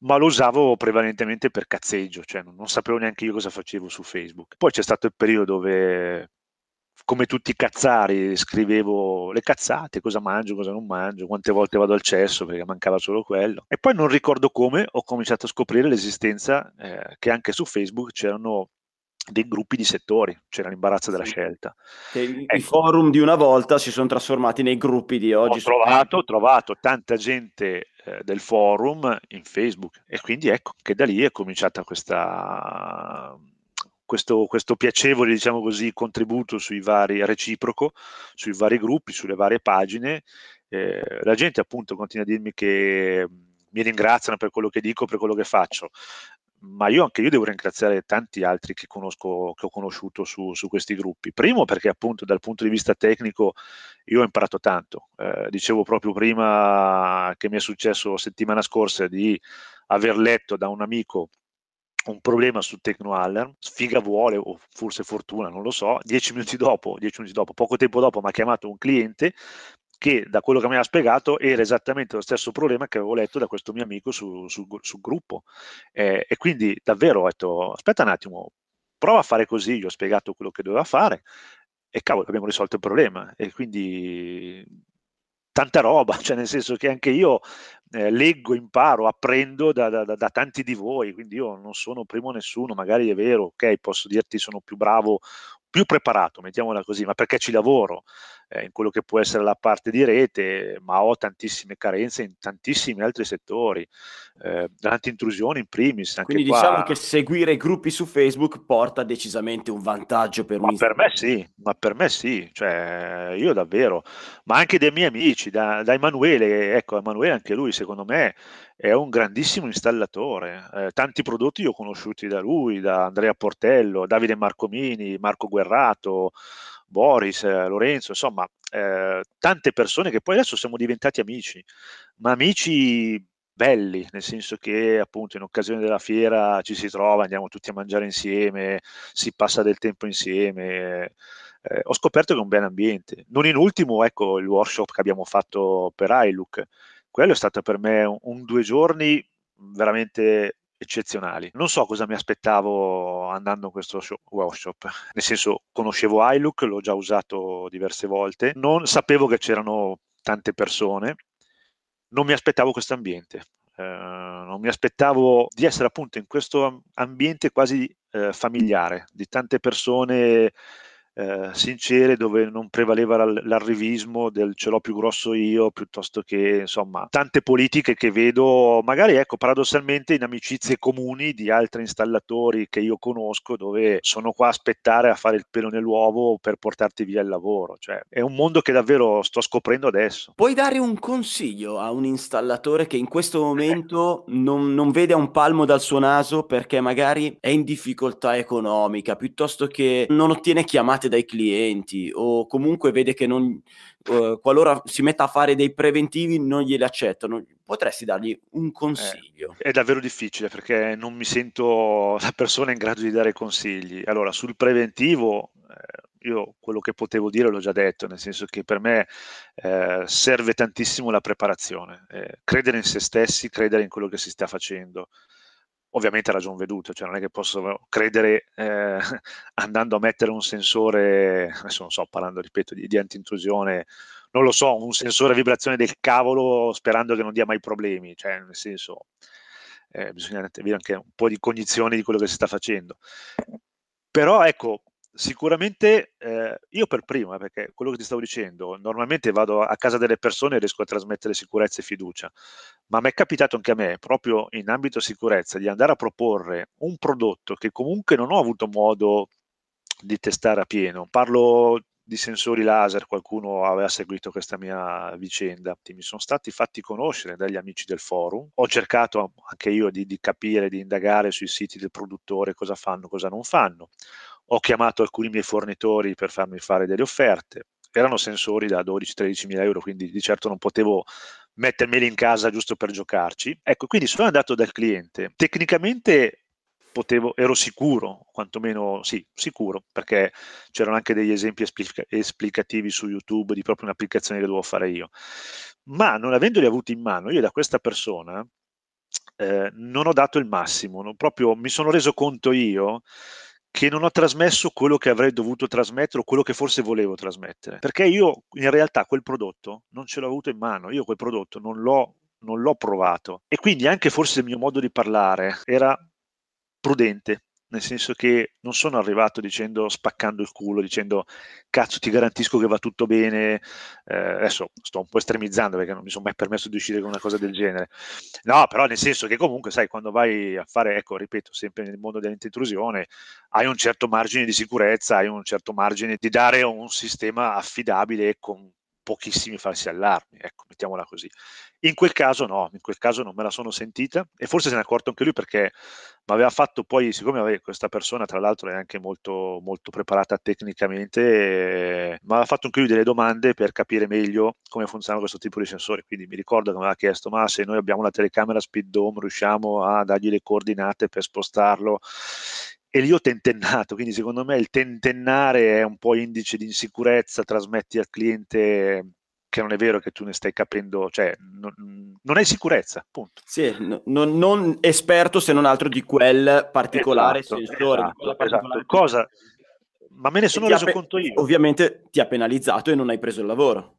ma lo usavo prevalentemente per cazzeggio, cioè non, non sapevo neanche io cosa facevo su Facebook. Poi c'è stato il periodo dove come tutti i cazzari, scrivevo le cazzate, cosa mangio, cosa non mangio, quante volte vado al cesso perché mancava solo quello. E poi non ricordo come ho cominciato a scoprire l'esistenza eh, che anche su Facebook c'erano dei gruppi di settori, c'era l'imbarazzo della scelta. I, ecco. I forum di una volta si sono trasformati nei gruppi di oggi. Ho trovato, trovato tanta gente eh, del forum in Facebook e quindi ecco che da lì è cominciata questa, questo, questo piacevole, diciamo così, contributo sui vari, reciproco, sui vari gruppi, sulle varie pagine. Eh, la gente appunto continua a dirmi che mi ringraziano per quello che dico, per quello che faccio ma io anche io devo ringraziare tanti altri che, conosco, che ho conosciuto su, su, questi gruppi. Primo perché appunto dal punto di vista tecnico io ho imparato tanto. Eh, dicevo proprio prima che mi è successo settimana scorsa di aver letto da un amico un problema su TechnoAlarm, sfiga vuole o forse fortuna, non lo so, dieci minuti dopo, dieci minuti dopo, poco tempo dopo mi ha chiamato un cliente che da quello che mi ha spiegato era esattamente lo stesso problema che avevo letto da questo mio amico sul su, su gruppo. Eh, e quindi davvero ho detto, aspetta un attimo, prova a fare così, gli ho spiegato quello che doveva fare e cavolo, abbiamo risolto il problema. E quindi tanta roba, *laughs* cioè nel senso che anche io eh, leggo, imparo, apprendo da, da, da, tanti di voi, quindi io non sono primo nessuno, magari è vero, ok, posso dirti sono più bravo più preparato, mettiamola così, ma perché ci lavoro eh, in quello che può essere la parte di rete, ma ho tantissime carenze in tantissimi altri settori, eh, tante intrusioni in primis. Quindi qua... diciamo che seguire i gruppi su Facebook porta decisamente un vantaggio per ma per me sì, ma per me sì, cioè io davvero, ma anche dei miei amici, da, da Emanuele, ecco Emanuele anche lui secondo me è un grandissimo installatore. Eh, tanti prodotti io ho conosciuti da lui, da Andrea Portello, Davide Marcomini, Marco Guerrato, Boris, eh, Lorenzo, insomma, eh, tante persone che poi adesso siamo diventati amici, ma amici belli, nel senso che appunto in occasione della fiera ci si trova, andiamo tutti a mangiare insieme, si passa del tempo insieme. Eh, ho scoperto che è un bel ambiente. Non in ultimo, ecco, il workshop che abbiamo fatto per iLook quello è stato per me un, un due giorni veramente eccezionali. Non so cosa mi aspettavo andando in questo show, workshop, nel senso conoscevo iLook, l'ho già usato diverse volte, non sapevo che c'erano tante persone, non mi aspettavo questo ambiente. Eh, non mi aspettavo di essere appunto in questo ambiente quasi eh, familiare, di tante persone eh, sincere dove non prevaleva l'arrivismo del ce l'ho più grosso io piuttosto che insomma tante politiche che vedo magari ecco paradossalmente in amicizie comuni di altri installatori che io conosco dove sono qua a aspettare a fare il pelo nell'uovo per portarti via il lavoro. Cioè è un mondo che davvero sto scoprendo adesso. Puoi dare un consiglio a un installatore che in questo momento non, non vede un palmo dal suo naso perché magari è in difficoltà economica piuttosto che non ottiene chiamate richiamate dai clienti o comunque vede che non, uh, qualora si metta a fare dei preventivi non glieli accettano, potresti dargli un consiglio? Eh, è davvero difficile perché non mi sento la persona in grado di dare consigli. Allora, sul preventivo, eh, io quello che potevo dire l'ho già detto, nel senso che per me eh, serve tantissimo la preparazione, eh, credere in se stessi, credere in quello che si sta facendo ovviamente ragion veduta, cioè non è che posso credere eh, *laughs* andando a mettere un sensore, adesso non so, parlando, ripeto, di, di anti-intrusione, non lo so, un sensore a vibrazione del cavolo sperando che non dia mai problemi, cioè nel senso eh, bisogna avere anche un po' di cognizione di quello che si sta facendo. Però ecco, Sicuramente eh, io per primo, eh, perché quello che ti stavo dicendo, normalmente vado a casa delle persone e riesco a trasmettere sicurezza e fiducia, ma mi è capitato anche a me, proprio in ambito sicurezza, di andare a proporre un prodotto che comunque non ho avuto modo di testare a pieno. Parlo di sensori laser, qualcuno aveva seguito questa mia vicenda, mi sono stati fatti conoscere dagli amici del forum, ho cercato anche io di, di capire, di indagare sui siti del produttore cosa fanno, cosa non fanno ho chiamato alcuni miei fornitori per farmi fare delle offerte, erano sensori da 12-13 mila euro, quindi di certo non potevo mettermeli in casa giusto per giocarci. Ecco, quindi sono andato dal cliente. Tecnicamente potevo, ero sicuro, quantomeno sì, sicuro, perché c'erano anche degli esempi esplica- esplicativi su YouTube di proprio un'applicazione che dovevo fare io. Ma non avendoli avuti in mano, io da questa persona eh, non ho dato il massimo, proprio mi sono reso conto io che non ho trasmesso quello che avrei dovuto trasmettere o quello che forse volevo trasmettere. Perché io in realtà quel prodotto non ce l'ho avuto in mano, io quel prodotto non l'ho, non l'ho provato. E quindi anche forse il mio modo di parlare era prudente, nel senso che non sono arrivato dicendo spaccando il culo, dicendo cazzo ti garantisco che va tutto bene, eh, adesso sto un po' estremizzando perché non mi sono mai permesso di uscire con una cosa del genere, no però nel senso che comunque sai quando vai a fare, ecco ripeto sempre nel mondo dell'intrusione hai un certo margine di sicurezza, hai un certo margine di dare un sistema affidabile con pochissimi falsi allarmi, ecco, mettiamola così. In quel caso no, in quel caso non me la sono sentita e forse se ne è accorto anche lui perché mi aveva fatto poi, siccome aveva, questa persona tra l'altro è anche molto, molto preparata tecnicamente, mi aveva fatto anche lui delle domande per capire meglio come funziona questo tipo di sensori, quindi mi ricordo che mi aveva chiesto ma se noi abbiamo una telecamera speed dome riusciamo a dargli le coordinate per spostarlo? E lì ho tentennato, quindi secondo me il tentennare è un po' indice di insicurezza, trasmetti al cliente che non è vero che tu ne stai capendo, cioè non, non hai sicurezza, punto. Sì, no, non, non, esperto se non altro di quel particolare esatto, sensore. Esatto, esatto. Cosa, ma me ne sono reso pe- conto io. Ovviamente ti ha penalizzato e non hai preso il lavoro.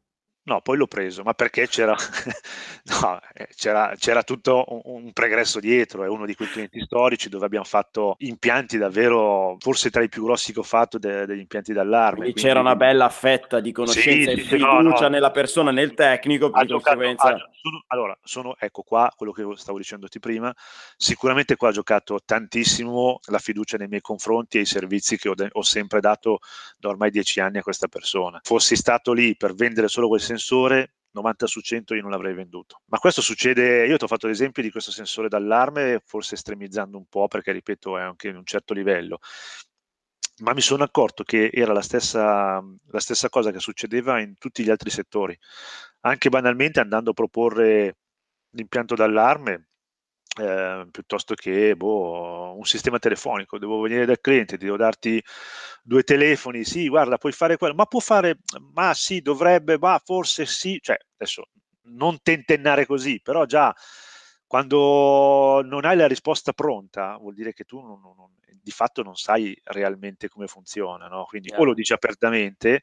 No, poi l'ho preso, ma perché c'era, *laughs* no, eh, c'era, c'era tutto un, un, pregresso dietro, è uno di quei clienti storici dove abbiamo fatto impianti davvero, forse tra i più grossi che ho fatto de, degli impianti d'allarme. Quindi, c'era una bella fetta di conoscenza sì, e sì, fiducia no, no. nella persona, nel tecnico, di conseguenza... Ha, sono, allora, sono, ecco qua quello che stavo dicendoti prima, sicuramente qua ha giocato tantissimo la fiducia nei miei confronti e i servizi che ho, de- ho sempre dato da ormai dieci anni a questa persona. Fossi stato lì per vendere solo quel sensore 90 su 100 io non l'avrei venduto. Ma questo succede, io ti ho fatto l'esempio di questo sensore d'allarme, forse estremizzando un po' perché ripeto è anche in un certo livello, ma mi sono accorto che era la stessa, la stessa cosa che succedeva in tutti gli altri settori. Anche banalmente andando a proporre l'impianto d'allarme, eh, piuttosto che boh, un sistema telefonico. Devo venire dal cliente, devo darti due telefoni, sì, guarda, puoi fare quello, ma può fare, ma sì, dovrebbe, ma forse sì, cioè adesso non tentennare così, però già quando non hai la risposta pronta, vuol dire che tu non, non, di fatto non sai realmente come funziona, no? Quindi yeah. o lo dici apertamente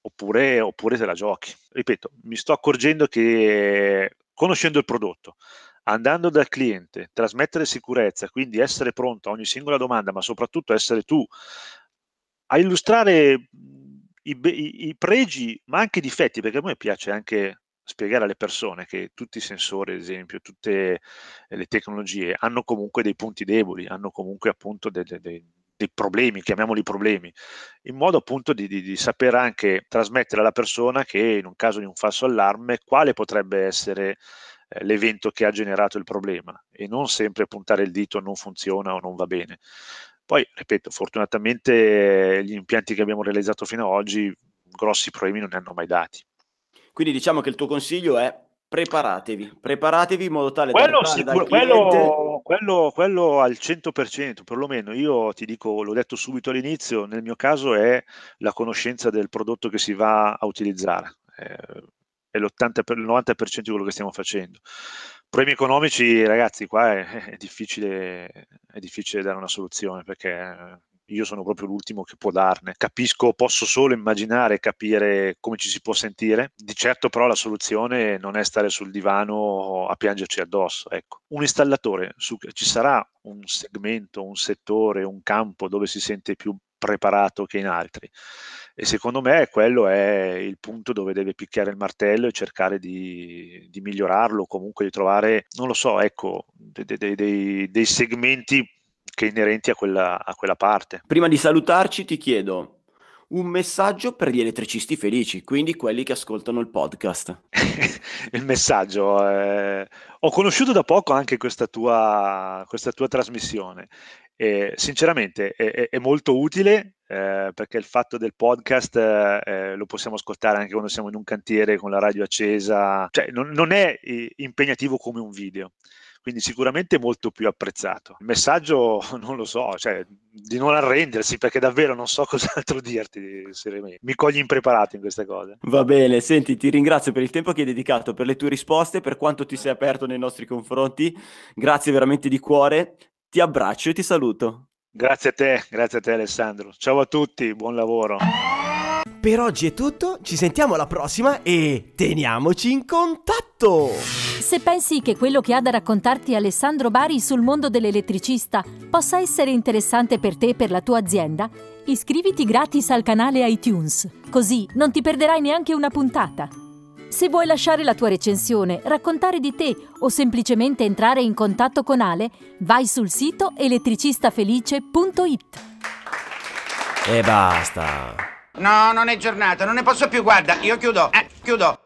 oppure, oppure te la giochi. Ripeto, mi sto accorgendo che conoscendo il prodotto, andando dal cliente, trasmettere sicurezza, quindi essere pronto a ogni singola domanda, ma soprattutto essere tu a illustrare i, i, i pregi, ma anche i difetti, perché a me piace anche spiegare alle persone che tutti i sensori, ad esempio, tutte le tecnologie hanno comunque dei punti deboli, hanno comunque appunto dei, dei, dei problemi, chiamiamoli problemi, in modo appunto di, di, di, saper anche trasmettere alla persona che in un caso di un falso allarme quale potrebbe essere eh, l'evento che ha generato il problema e non sempre puntare il dito non funziona o non va bene. Poi, ripeto, fortunatamente gli impianti che abbiamo realizzato fino ad oggi grossi problemi non ne hanno mai dati. Quindi diciamo che il tuo consiglio è preparatevi, preparatevi in modo tale quello, da sicuro, quello, quello, quello, al 100%, perlomeno io ti dico, l'ho detto subito all'inizio, nel mio caso è la conoscenza del prodotto che si va a utilizzare, eh, è l'80 per, il 90% di quello che stiamo facendo. Problemi economici, ragazzi, qua è, è, difficile, è difficile dare una soluzione perché io sono proprio l'ultimo che può darne. Capisco, posso solo immaginare e capire come ci si può sentire. Di certo però la soluzione non è stare sul divano a piangerci addosso. Ecco. Un installatore, su, ci sarà un segmento, un settore, un campo dove si sente più preparato che in altri. E secondo me quello è il punto dove deve picchiare il martello e cercare di, di migliorarlo, comunque di trovare, non lo so, ecco, dei, dei, dei, dei segmenti che inerenti a quella, a quella parte. Prima di salutarci ti chiedo un messaggio per gli elettricisti felici, quindi quelli che ascoltano il podcast. *laughs* il messaggio, eh, ho conosciuto da poco anche questa tua, questa tua trasmissione. E, sinceramente è, è, molto utile eh, perché il fatto del podcast eh, lo possiamo ascoltare anche quando siamo in un cantiere con la radio accesa, cioè non, non è impegnativo come un video quindi sicuramente molto più apprezzato. Il messaggio *laughs* non lo so, cioè di non arrendersi perché davvero non so *laughs* cos'altro dirti, mi cogli impreparato in queste cose. Va bene, senti, ti ringrazio per il tempo che hai dedicato, per le tue risposte, per quanto ti sei aperto nei nostri confronti, grazie veramente di cuore, ti abbraccio e ti saluto. Grazie a te, grazie a te Alessandro. Ciao a tutti, buon lavoro. Per oggi è tutto, ci sentiamo alla prossima e teniamoci in contatto! Se pensi che quello che ha da raccontarti Alessandro Bari sul mondo dell'elettricista possa essere interessante per te e per la tua azienda, iscriviti gratis al canale iTunes, così non ti perderai neanche una puntata. Se vuoi lasciare la tua recensione, raccontare di te o semplicemente entrare in contatto con Ale, vai sul sito elettricistafelice.it. E basta. No, non è giornata, non ne posso più, guarda, io chiudo, eh, chiudo.